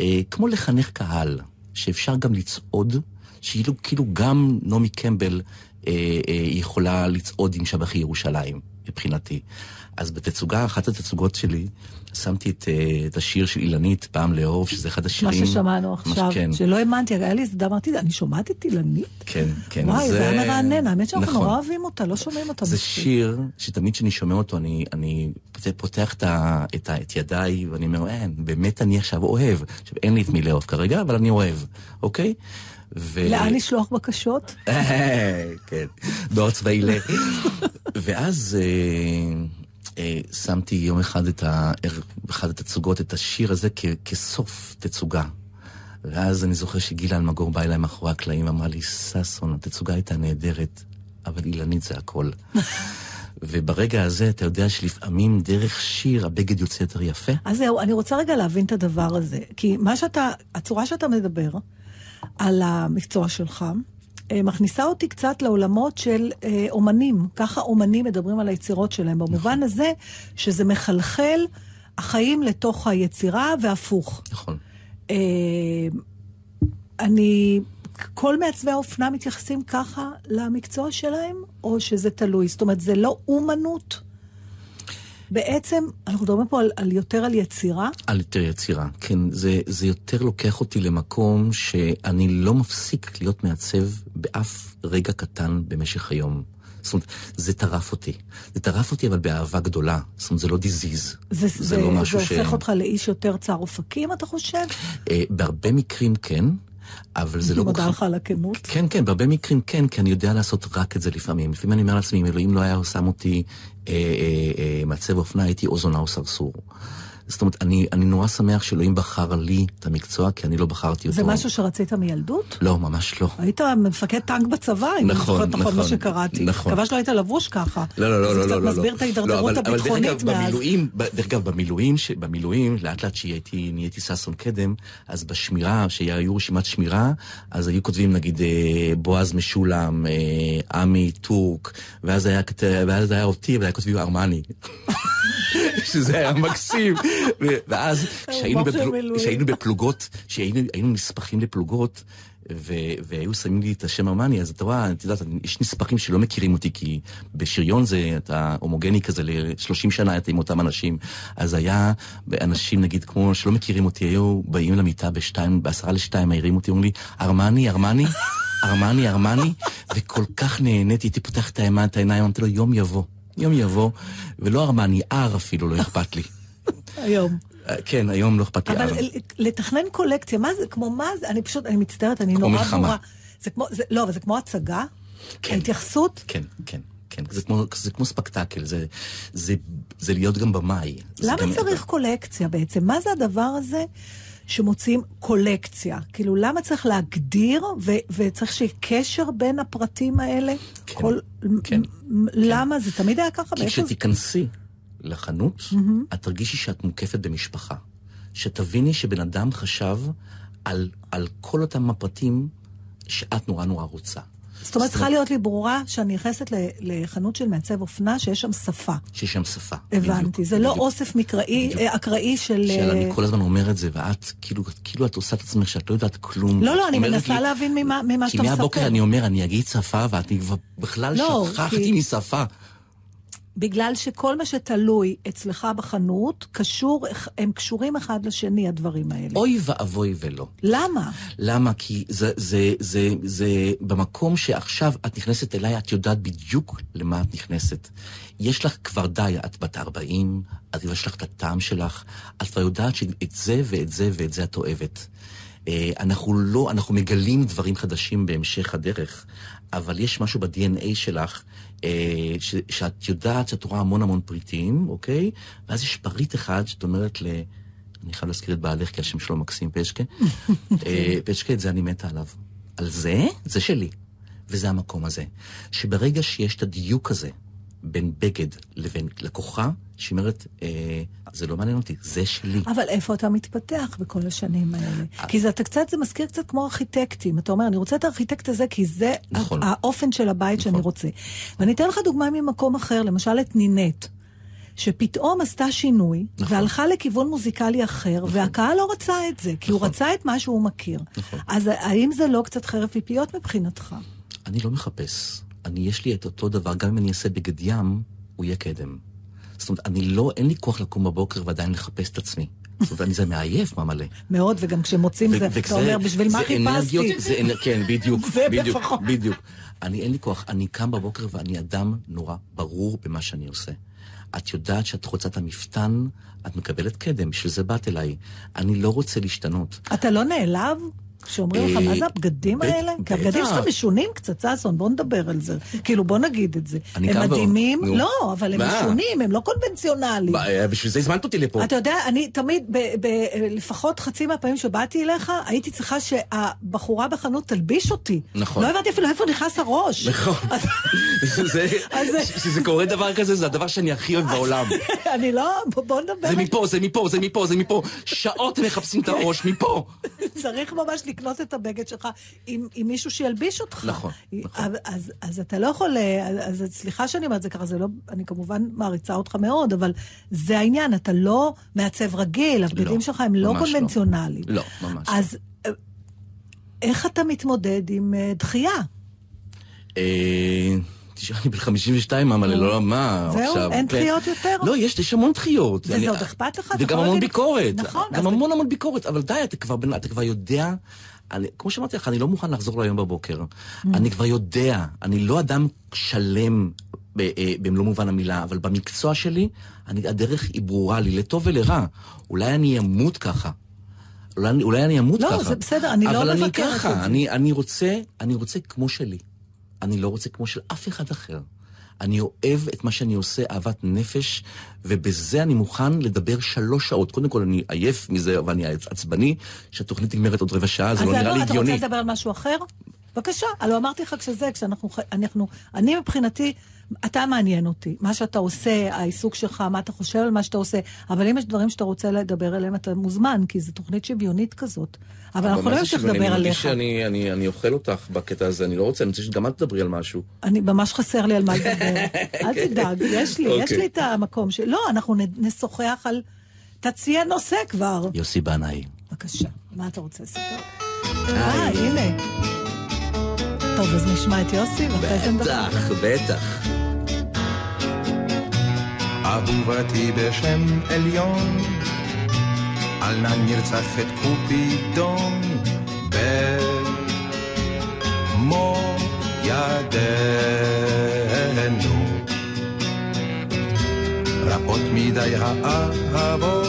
אה, כמו לחנך קהל, שאפשר גם לצעוד, שאילו כאילו גם נעמי קמבל אה, אה, יכולה לצעוד עם שבחי ירושלים, מבחינתי. אז בתצוגה, אחת התצוגות שלי, שמתי את, אה, את השיר של אילנית, פעם לאהוב, שזה אחד מה השירים... ששמענו מה עכשיו, שכן, שלא האמנתי, היה לי איזה אמרתי, אני שומעת את אילנית? כן, כן. וואי, זה היה מרענן, האמת שאנחנו נכון. נורא אוהבים אותה, לא שומעים אותה זה מספיק. שיר שתמיד כשאני שומע אותו, אני, אני פות- פותח את, ה, את, ה, את ידיי, ואני אומר, אין, באמת אני עכשיו אוהב. עכשיו, אין לי את מי לאהוב כרגע, אבל אני אוהב, אוקיי? ו... לאן לשלוח בקשות? כן, דור צבאי ל... ואז אה, אה, שמתי יום אחד את ה... באחד התצוגות את השיר הזה כ... כסוף תצוגה. ואז אני זוכר שגילה אלמגור בא אליי מאחורי הקלעים ואמרה לי, ששון, התצוגה הייתה נהדרת, אבל אילנית זה הכל. וברגע הזה אתה יודע שלפעמים דרך שיר הבגד יוצא יותר יפה. אז זהו, אני רוצה רגע להבין את הדבר הזה. כי מה שאתה, הצורה שאתה מדבר על המקצוע שלך, מכניסה אותי קצת לעולמות של אה, אומנים. ככה אומנים מדברים על היצירות שלהם, במובן הזה שזה מחלחל החיים לתוך היצירה והפוך. נכון. אה, אני... כל מעצבי האופנה מתייחסים ככה למקצוע שלהם, או שזה תלוי? זאת אומרת, זה לא אומנות? בעצם, אנחנו מדברים פה על, על יותר על יצירה. על יותר יצירה, כן. זה, זה יותר לוקח אותי למקום שאני לא מפסיק להיות מעצב באף רגע קטן במשך היום. זאת אומרת, זה טרף אותי. זה טרף אותי, אבל באהבה גדולה. זאת אומרת, זה לא דיזיז. זה, זה זה, לא משהו זה ש... הופך אותך לאיש יותר צר אופקים, אתה חושב? אה, בהרבה מקרים כן, אבל זה לא אני מודה. לך על הכנות. כן, כן, בהרבה מקרים כן, כי אני יודע לעשות רק את זה לפעמים. לפעמים אני אומר לעצמי, אם אלוהים לא היה שם אותי אה, אה, אה, מעצב אופנה, הייתי או זונה או סרסור. זאת אומרת, אני, אני נורא שמח שאלוהים בחר לי את המקצוע, כי אני לא בחרתי אותו. זה משהו שרצית מילדות? לא, ממש לא. היית מפקד טנק בצבא, אם אני נכון, זוכרת נכון מה נכון, שקראתי. נכון. מקווה שלא היית לבוש ככה. לא, לא, לא, זה לא, קצת לא, לא. מסביר את לא, ההידרדרות אבל- אבל דרך הביטחונית אגב, מאז. במילואים, דרך אגב, במילואים, ש- במילואים, לאט לאט שהייתי, נהייתי ששון קדם, אז בשמירה, שהיו רשימת שמירה, אז היו כותבים נגיד אה, בועז משולם, אה, עמי טורק, ואז היה, ואז היה אותי, והיה כותבים ארמני. שזה היה מקסים. ואז כשהיינו. מילואים. כשהיינו בפלוגות, כשהיינו היינו נספחים לפלוגות, ו... והיו שמים לי את השם ארמני, אז אתה רואה, את יודעת, יש נספחים שלא מכירים אותי, כי בשריון זה, אתה הומוגני כזה, ל-30 שנה אתה עם אותם אנשים. אז היה אנשים, נגיד, כמו שלא מכירים אותי, היו באים למיטה בשתיים, בעשרה לשתיים, מעירים אותי, אומרים לי, ארמני, ארמני, ארמני, ארמני, וכל כך נהניתי, הייתי פותח את העיניים, אמרתי לו, יום יבוא, יום יבוא, ולא ארמני, אר אפילו לא אכפת לי. היום. אה, כן, היום לא אכפת לי אבל אר. לתכנן קולקציה, מה זה, כמו מה זה, אני פשוט, אני מצטערת, אני נורא מלחמה. ברורה. זה כמו, זה, לא, אבל זה כמו הצגה? כן. ההתייחסות? כן, כן, כן. זה כמו, זה כמו ספקטקל, זה, זה, זה להיות גם במאי. למה גם- צריך קולקציה בעצם? מה זה הדבר הזה שמוציאים קולקציה? כאילו, למה צריך להגדיר, ו- וצריך שיהיה קשר בין הפרטים האלה? כן, כן, מ- למה? זה תמיד היה ככה? כי זה- כשתיכנסי לחנות, את תרגישי שאת מוקפת במשפחה. שתביני שבן אדם חשב על, על כל אותם הפרטים שאת נורא נורא רוצה. זאת אומרת, צריכה להיות לי ברורה שאני נכנסת לחנות של מעצב אופנה שיש שם שפה. שיש שם שפה. הבנתי. זה לא. אוסף מקראי. אה, אקראי של... של אני אה, כל הזמן אומר את זה, ואת, כאילו, כאילו את עושה את עצמך שאת לא יודעת כלום. לא, לא, אני מנסה להבין ממה שאתה כי מספר. מהבוקר אני אומר, אני אגיד שפה, ואת כבר בכלל לא, שכחתי כי- משפה. בגלל שכל מה שתלוי אצלך בחנות, קשור, הם קשורים אחד לשני, הדברים האלה. אוי ואבוי ולא. למה? למה? כי זה, זה, זה, זה במקום שעכשיו את נכנסת אליי, את יודעת בדיוק למה את נכנסת. יש לך כבר די, את בת 40, את יש לך את הטעם שלך, את כבר יודעת שאת זה ואת זה ואת זה את אוהבת. אה, אנחנו לא, אנחנו מגלים דברים חדשים בהמשך הדרך, אבל יש משהו ב-DNA שלך, אה, ש, שאת יודעת שאת רואה המון המון פריטים, אוקיי? ואז יש פריט אחד שאת אומרת ל... אני חייב להזכיר את בעלך, כי השם שלו מקסים פשקה. אה, פשקה, את זה אני מתה עליו. על זה, זה שלי. וזה המקום הזה. שברגע שיש את הדיוק הזה בין בגד לבין לקוחה, שהיא אומרת, אה, זה לא מעניין אותי, זה שלי. אבל איפה אתה מתפתח בכל השנים האלה? כי זה אתה קצת, זה מזכיר קצת כמו ארכיטקטים. אתה אומר, אני רוצה את הארכיטקט הזה כי זה נכון. האופן של הבית שאני נכון. רוצה. ואני אתן לך דוגמה ממקום אחר, למשל את נינט. שפתאום עשתה שינוי, נכון. והלכה לכיוון מוזיקלי אחר, והקהל לא רצה את זה, כי הוא נכון. רצה את מה שהוא מכיר. נכון. אז האם זה לא קצת חרב פיפיות מבחינתך? אני לא מחפש. אני, יש לי את אותו דבר, גם אם אני אעשה בגד ים, הוא יהיה קדם. זאת אומרת, אני לא, אין לי כוח לקום בבוקר ועדיין לחפש את עצמי. זאת אומרת, אני זה מעייף, מה מלא. מאוד, וגם כשמוצאים זה, אתה אומר, בשביל מה חיפשתי? כן, בדיוק, בדיוק. בדיוק. אני, אין לי כוח, אני קם בבוקר ואני אדם נורא ברור במה שאני עושה. את יודעת שאת רוצה את המפתן, את מקבלת קדם, בשביל זה באת אליי. אני לא רוצה להשתנות. אתה לא נעלב? כשאומרים לך, אה, מה זה הבגדים האלה? כי הבגדים. שלך משונים קצת, ששון, בוא נדבר על זה. כאילו, בוא נגיד את זה. הם מדהימים. לא, אבל הם? משונים, הם לא קונבנציונליים. אה, בשביל זה הזמנת אותי לפה. אתה יודע, אני תמיד, לפחות חצי מהפעמים שבאתי אליך, הייתי צריכה שהבחורה בחנות תלביש אותי. נכון. לא הבנתי אפילו איפה נכנס הראש. נכון. כשזה קורה דבר כזה, זה הדבר שאני הכי אוהב בעולם. אני לא, בוא- נדבר. זה מפה, זה מפה, זה מפה, זה מפה. שעות מחפשים את הראש, מפה. צריך ממש לקנות את הבגד שלך עם, עם מישהו שילביש אותך. נכון, נכון. אז, אז, אז אתה לא יכול, אה, אז, סליחה שאני אומרת את זה ככה, זה לא, אני כמובן מעריצה אותך מאוד, אבל זה העניין, אתה לא מעצב רגיל, הבגדים לא, שלך הם לא ממש לא. קונבנציונליים. לא, ממש לא. אז אה, איך אתה מתמודד עם אה, דחייה? תשמע, אני בן 52, מה, לא, מה, זהו? עכשיו? אין כן. דחיות יותר? לא, יש, יש המון דחיות. וזה עוד אכפת לך? וגם המון ביקורת. נכון, גם המון המון ביקורת, אבל די, אתה כבר, יודע... אני, כמו שאמרתי לך, אני לא מוכן לחזור להיום בבוקר. Mm. אני כבר יודע, אני לא אדם שלם אה, במלוא מובן המילה, אבל במקצוע שלי, אני, הדרך היא ברורה לי, לטוב ולרע. אולי אני אמות ככה. אולי, אני- אולי אני אמות לא, ככה. זה בסדר, אני לא אבל אני מבקרת ככה, את זה. אני, אני רוצה, אני רוצה כמו שלי. אני לא רוצה כמו של אף אחד אחר. אני אוהב את מה שאני עושה, אהבת נפש, ובזה אני מוכן לדבר שלוש שעות. קודם כל, אני עייף מזה, ואני עצבני, שהתוכנית נגמרת עוד רבע שעה, זה אז לא נראה לי אתה הגיוני. רוצה לדבר על משהו אחר? בבקשה. הלוא אמרתי לך כשזה, כשאנחנו, אנחנו, אני מבחינתי, אתה מעניין אותי. מה שאתה עושה, העיסוק שלך, מה אתה חושב על מה שאתה עושה. אבל אם יש דברים שאתה רוצה לדבר עליהם, אתה מוזמן, כי זו תוכנית שוויונית כזאת. אבל אנחנו לא נמשיך לדבר עליך. שאני אני, אני אוכל אותך בקטע הזה, אני לא רוצה, אני רוצה שגם את תדברי על משהו. אני ממש חסר לי על מה לדבר. אל תדאג, יש לי, יש אוקיי. לי את המקום ש... לא, אנחנו נ- נשוחח על... תציע נושא כבר. יוסי בנאי. בבקשה, מה אתה רוצה לספר? אה, הנה. טוב, אז נשמע את יוסי, ואחרי זה נדבר. בטח, בטח. אהובתי בשם עליון, על נא נרצחת קופידון, במו ידינו. רבות מדי האהבות,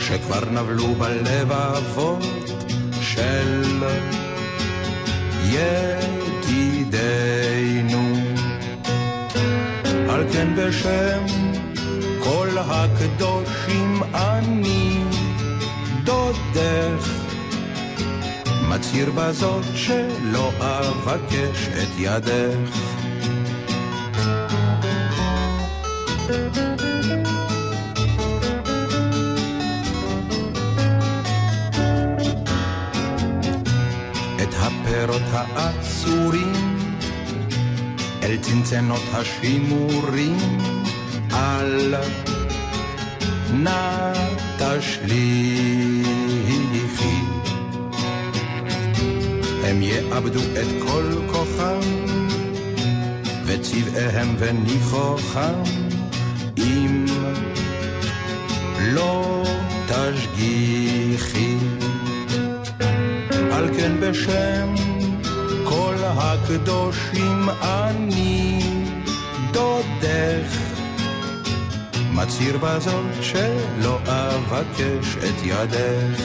שכבר נבלו בלבבות של ידידינו. על כן בשם כל הקדושים אני דודך מצהיר בזאת שלא אבקש את ידך הפירות האסורים, אל צנצנות השימורים, אל נא תשליכי. הם יאבדו את כל כוחם, וצבעיהם וניחוחם, אם לא תשגיחי. כן בשם כל הקדושים אני דודך, מצהיר בזאת שלא אבקש את ידך.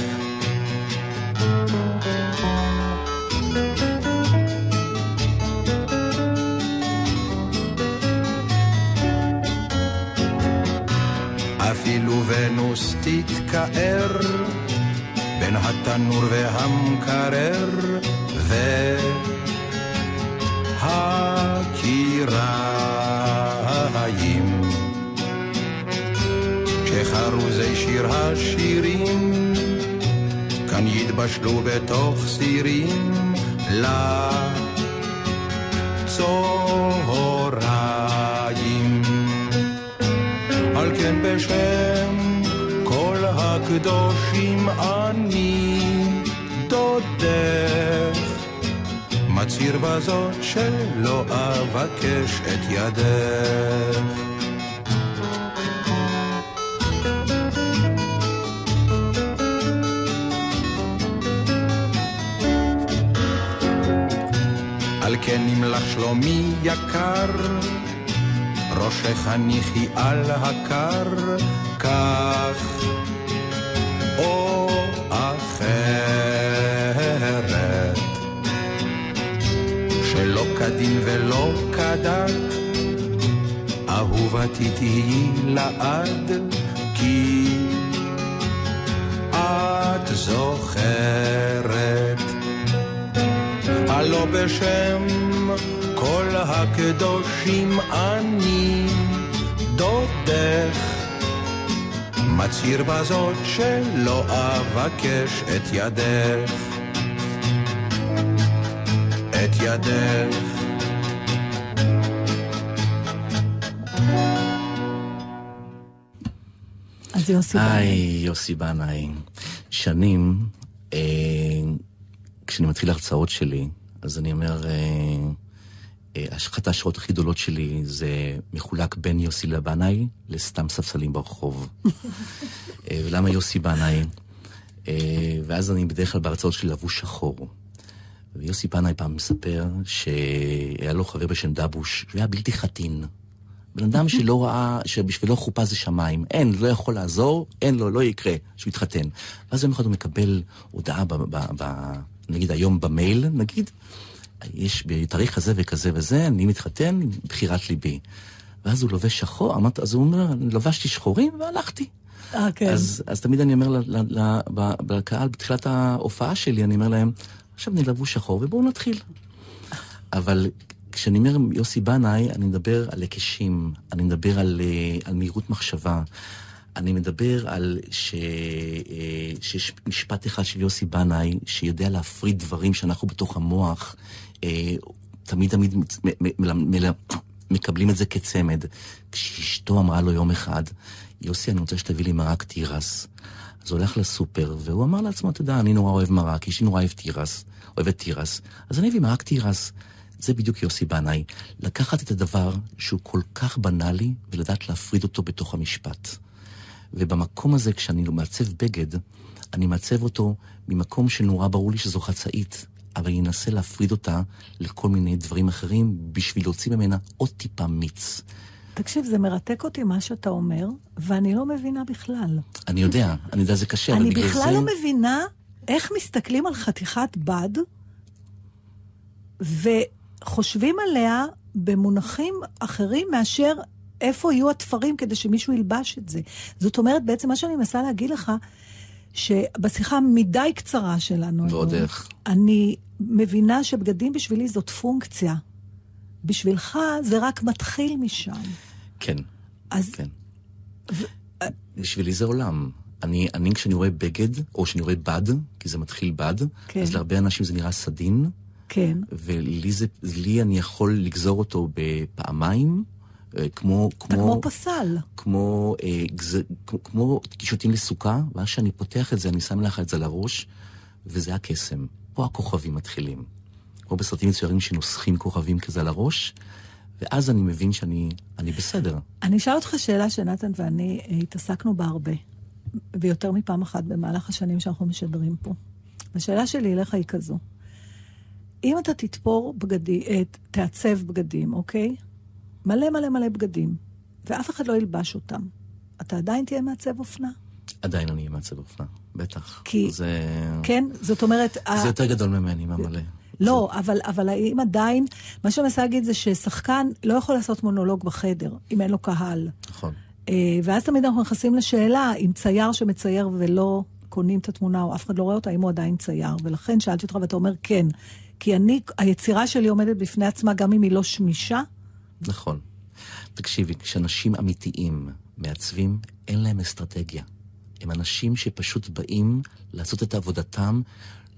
אפילו ונוס תתכער בין התנור והמקרר והקיריים. כשחרוזי שיר השירים כאן יתבשלו בתוך סירים לצהריים. על כן בשם מצהיר בזאת שלא אבקש את ידך. על כן אם לך שלומי יקר, ראשך הניחי על הקר, כך או אחרת. כדין ולא כדת, אהובתי תהיי לעד, כי את זוכרת. הלא בשם כל הקדושים אני דודך, מצהיר בזאת שלא אבקש את ידך, את ידך. אז יוסי היי, יוסי בנאי. שנים, אה, כשאני מתחיל הרצאות שלי, אז אני אומר, אה, אה, אחת ההשראות הכי גדולות שלי זה מחולק בין יוסי לבנאי לסתם ספסלים ברחוב. אה, ולמה יוסי בנאי? אה, ואז אני בדרך כלל בהרצאות שלי לבוש שחור. ויוסי בנאי פעם מספר שהיה לו חבר בשם דבוש, שהוא היה בלתי חתין. בן אדם שלא ראה, שבשבילו חופה זה שמיים. אין, לא יכול לעזור, אין לו, לא יקרה שהוא יתחתן. ואז יום אחד הוא מקבל הודעה, ב, ב, ב, נגיד היום במייל, נגיד, יש בתאריך כזה וכזה וזה, אני מתחתן, בחירת ליבי. ואז הוא לובש שחור, אמרת, אז הוא אומר, לבשתי שחורים והלכתי. אה, כן. אז, אז תמיד אני אומר ל, ל, ל, ב- בקהל, בתחילת ההופעה שלי, אני אומר להם, עכשיו אני לבוש שחור ובואו נתחיל. אבל כשאני אומר יוסי בנאי, אני מדבר על היקשים, אני מדבר על, אה, על מהירות מחשבה. אני מדבר על ש... אה, שיש משפט אחד של יוסי בנאי, שיודע להפריד דברים שאנחנו בתוך המוח, אה, תמיד תמיד מקבלים את זה כצמד. כשאשתו אמרה לו יום אחד, יוסי, אני רוצה שתביא לי מרק תירס. אז הוא הולך לסופר, והוא אמר לעצמו, אתה יודע, אני נורא אוהב מרק, אשתי נורא אוהב תירס, אוהבת תירס, אז אני אביא מרק תירס. זה בדיוק יוסי בנאי, לקחת את הדבר שהוא כל כך בנאלי, ולדעת להפריד אותו בתוך המשפט. ובמקום הזה, כשאני מעצב בגד, אני מעצב אותו ממקום שנורא ברור לי שזו חצאית, אבל אני אנסה להפריד אותה לכל מיני דברים אחרים, בשביל להוציא ממנה עוד טיפה מיץ. תקשיב, זה מרתק אותי מה שאתה אומר, ואני לא מבינה בכלל. אני יודע, אני יודע, זה קשה, אבל אני בגלל בכלל זה... לא מבינה איך מסתכלים על חתיכת בד וחושבים עליה במונחים אחרים מאשר איפה יהיו התפרים כדי שמישהו ילבש את זה. זאת אומרת, בעצם מה שאני מנסה להגיד לך, שבשיחה המדי קצרה שלנו, ועוד איך. אני מבינה שבגדים בשבילי זאת פונקציה. בשבילך זה רק מתחיל משם. כן, אז כן. בשבילי זה עולם. אני, אני כשאני רואה בגד, או כשאני רואה בד, כי זה מתחיל בד, כן. אז להרבה אנשים זה נראה סדין, כן. ולי זה, לי אני יכול לגזור אותו בפעמיים, אה, כמו, אתה כמו, כמו פסל. כמו, אה, גז, כמו, כמו קישוטים לסוכה, ואז שאני פותח את זה, אני שם לך את זה לראש, וזה הקסם. פה הכוכבים מתחילים. כמו בסרטים מצוירים שנוסחים כוכבים כזה על הראש, ואז אני מבין שאני אני בסדר. אני אשאל אותך שאלה שנתן ואני אה, התעסקנו בה הרבה, ויותר מפעם אחת במהלך השנים שאנחנו משדרים פה. השאלה שלי אליך היא כזו. אם אתה תתפור בגדים, תעצב בגדים, אוקיי? מלא מלא מלא בגדים, ואף אחד לא ילבש אותם, אתה עדיין תהיה מעצב אופנה? עדיין אני אהיה מעצב אופנה, בטח. כי- זה... כן? זאת אומרת... זה יותר גדול ממני, מהמלא. לא, אבל, אבל האם עדיין, מה שאני מנסה להגיד זה ששחקן לא יכול לעשות מונולוג בחדר, אם אין לו קהל. נכון. אה, ואז תמיד אנחנו נכנסים לשאלה, אם צייר שמצייר ולא קונים את התמונה, או אף אחד לא רואה אותה, האם הוא עדיין צייר. ולכן שאלתי אותך ואתה אומר כן. כי אני, היצירה שלי עומדת בפני עצמה, גם אם היא לא שמישה, נכון. תקשיבי, כשאנשים אמיתיים מעצבים, אין להם אסטרטגיה. הם אנשים שפשוט באים לעשות את עבודתם,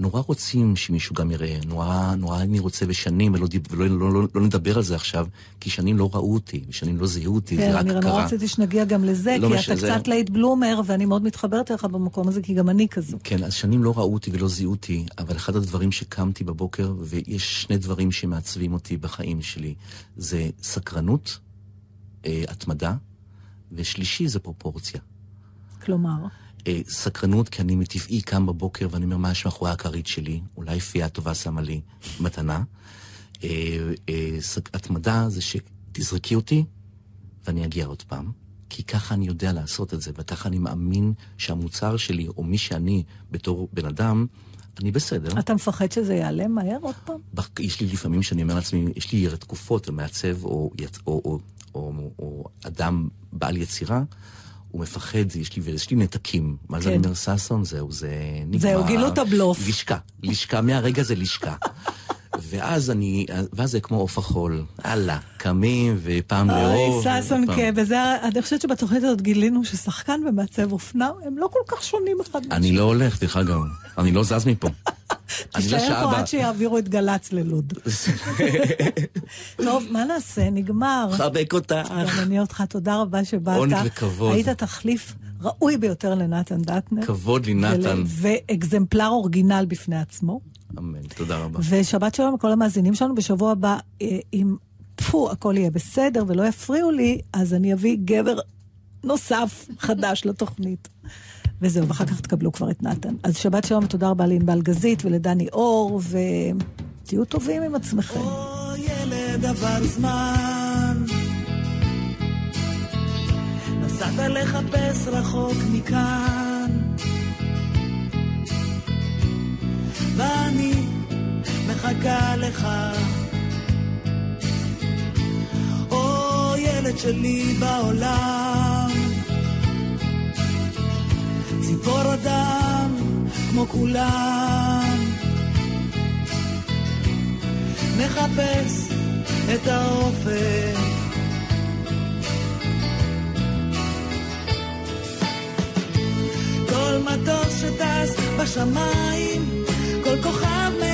נורא רוצים שמישהו גם יראה, נורא, נורא אני רוצה ושנים, ולא, ולא לא, לא, לא נדבר על זה עכשיו, כי שנים לא ראו אותי, ושנים לא זיהו אותי, כן, זה רק אני נורא קרה. רציתי שנגיע גם לזה, לא כי משנה, אתה זה- קצת late bloomer, ואני מאוד מתחברת אליך במקום הזה, כי גם אני כזו. כן, אז שנים לא ראו אותי ולא זיהו אותי, אבל אחד הדברים שקמתי בבוקר, ויש שני דברים שמעצבים אותי בחיים שלי, זה סקרנות, אה, התמדה, ושלישי זה פרופורציה. כלומר, אה, סקרנות, כי אני מטבעי קם בבוקר ואני אומר, מה יש מאחורי הכרית שלי? אולי פיה טובה שמה לי מתנה. אה, אה, סק- התמדה זה שתזרקי אותי ואני אגיע עוד פעם. כי ככה אני יודע לעשות את זה, וככה אני מאמין שהמוצר שלי, או מי שאני בתור בן אדם, אני בסדר. אתה מפחד שזה ייעלם מהר עוד פעם? יש לי לפעמים שאני אומר לעצמי, יש לי תקופות, מעצב או, יצ- או, או, או, או אדם בעל יצירה, הוא מפחד, יש לי, יש לי נתקים. מה זה כן. אני אומר, ששון? זהו, זה נגמר. זהו, גילו את הבלוף. לשכה, לשכה, מהרגע זה לשכה. ואז אני, ואז זה כמו עוף החול. הלאה, קמים, ופעם לאהוב. אוי, ששון, כן, וזה, אני חושבת שבתוכנית הזאת גילינו ששחקן ומעצב אופנה, הם לא כל כך שונים אחד אני לא הולך, דרך אגב. אני לא זז מפה. אני תישאר פה. עד שיעבירו את גל"צ ללוד. טוב, מה נעשה? נגמר. חבק אותך. גם אני אותך, תודה רבה שבאת. עונג וכבוד. היית תחליף ראוי ביותר לנתן דטנר. כבוד לי, נתן. ואקזמפלר אורגינל בפני עצמו. אמן, תודה רבה. ושבת שלום לכל המאזינים שלנו. בשבוע הבא, אה, אם טפו, הכל יהיה בסדר ולא יפריעו לי, אז אני אביא גבר נוסף, חדש לתוכנית. וזהו, ואחר כך תקבלו כבר את נתן. אז שבת שלום ותודה רבה לענבל גזית ולדני אור, ותהיו טובים עם עצמכם. או ילד עבר זמן נסעת לחפש רחוק מכאן ואני מחכה לך או ילד שלי בעולם ציפור אדם כמו כולם מחפש את האופק. כל מטוס שטס בשמיים, כל כוכב מאיר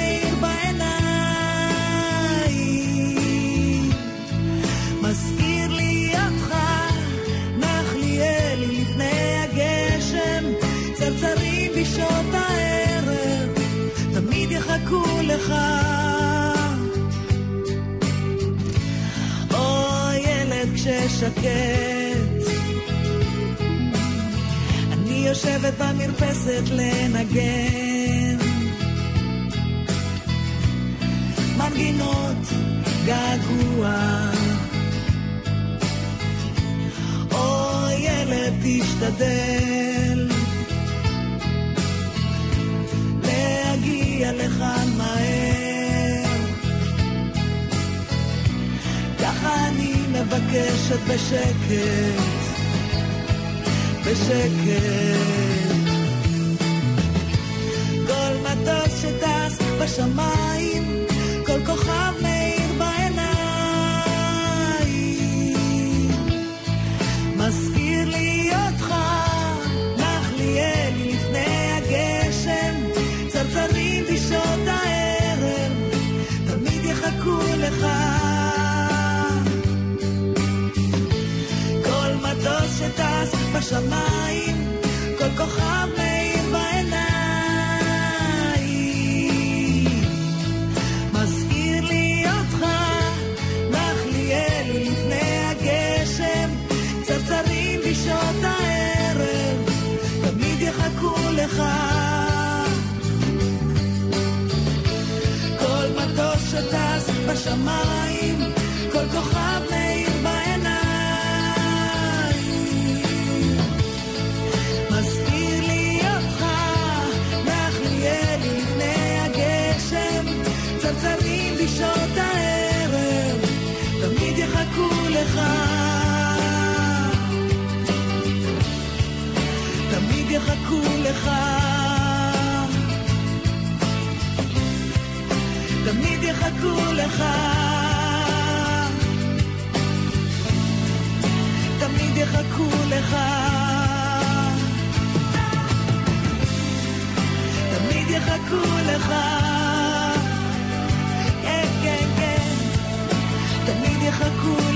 כששקט. אני יושבת במרפסת לנגן. מנגינות געגוע. או ילד תשתדל מבקשת בשקט, בשקט. כל מטוס שטס בשמיים, כל כוכב בשמיים, כל כוכב מאיר בעיניים. מזכיר לי אותך, נחליאלי לפני הגשם, צרצרים בשעות הערב, תמיד יחכו לך. כל מטוס שטס בשמיים, כל כוכב מאיר לך. תמיד יחכו לך. תמיד יחכו לך. תמיד יחכו לך. כן, כן, כן. תמיד יחכו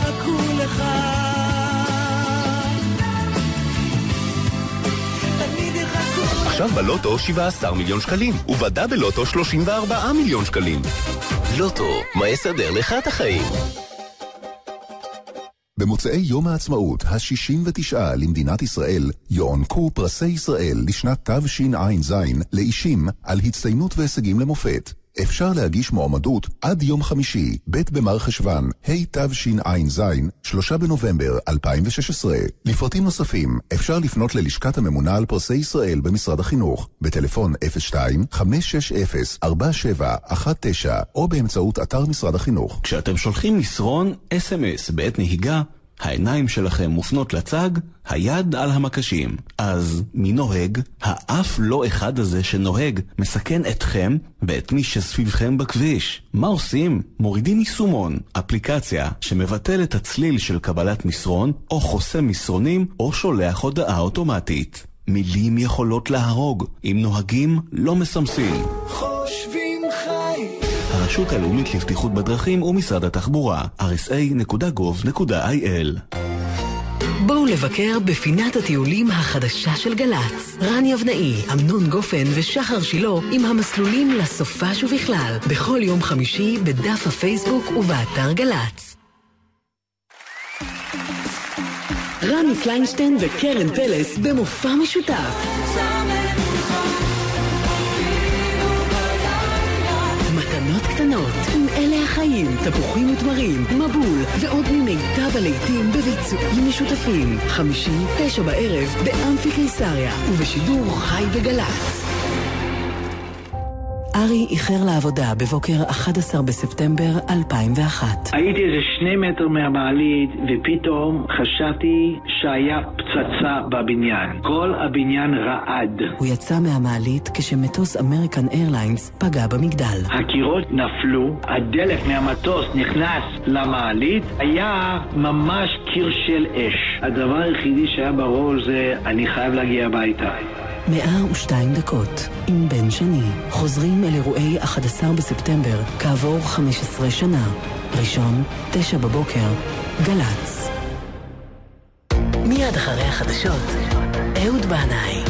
יחכו לך. עכשיו בלוטו 17 מיליון שקלים, ובדאבל לוטו 34 מיליון שקלים. לוטו, מה יסדר לך את החיים? במוצאי יום העצמאות ה-69 למדינת ישראל יוענקו פרסי ישראל לשנת תשע"ז לאישים על הצטיינות והישגים למופת. אפשר להגיש מועמדות עד יום חמישי, ב' במר חשוון, התשע"ז, 3 בנובמבר 2016. לפרטים נוספים אפשר לפנות ללשכת הממונה על פרסי ישראל במשרד החינוך, בטלפון 02-560-4719 או באמצעות אתר משרד החינוך. כשאתם שולחים מסרון אס.אם.אס בעת נהיגה, העיניים שלכם מופנות לצג, היד על המקשים. אז מי נוהג? האף לא אחד הזה שנוהג מסכן אתכם ואת מי שסביבכם בכביש. מה עושים? מורידים יישומון, אפליקציה שמבטל את הצליל של קבלת מסרון, או חוסם מסרונים, או שולח הודעה אוטומטית. מילים יכולות להרוג, אם נוהגים לא מסמסים. חושבים. הרשות הלאומית לבטיחות בדרכים ומשרד התחבורה, rsa.gov.il בואו לבקר בפינת הטיולים החדשה של גל"צ. רן יבנאי, אמנון גופן ושחר שילה עם המסלולים לסופש ובכלל, בכל יום חמישי בדף הפייסבוק ובאתר גל"צ. רמי קליינשטיין וקרן פלס במופע משותף. מתנות עם אלה החיים, תפוחים ותמרים, מבול, ועוד ממיטב הלהיטים בביצועים משותפים. חמישי, תשע בערב, באמפי קיסריה, ובשידור חי בגל"צ. ארי איחר לעבודה בבוקר 11 בספטמבר 2001. הייתי איזה שני מטר מהמעלית, ופתאום חשבתי שהיה פצצה בבניין. כל הבניין רעד. הוא יצא מהמעלית כשמטוס אמריקן איירליינס פגע במגדל. הקירות נפלו, הדלק מהמטוס נכנס למעלית, היה ממש קיר של אש. הדבר היחידי שהיה בראש זה, אני חייב להגיע הביתה. 102 דקות עם בן שני. חוזרים אל אירועי 11 בספטמבר כעבור 15 שנה. ראשון, תשע בבוקר, גל"צ. מיד אחרי החדשות, אהוד בנאי.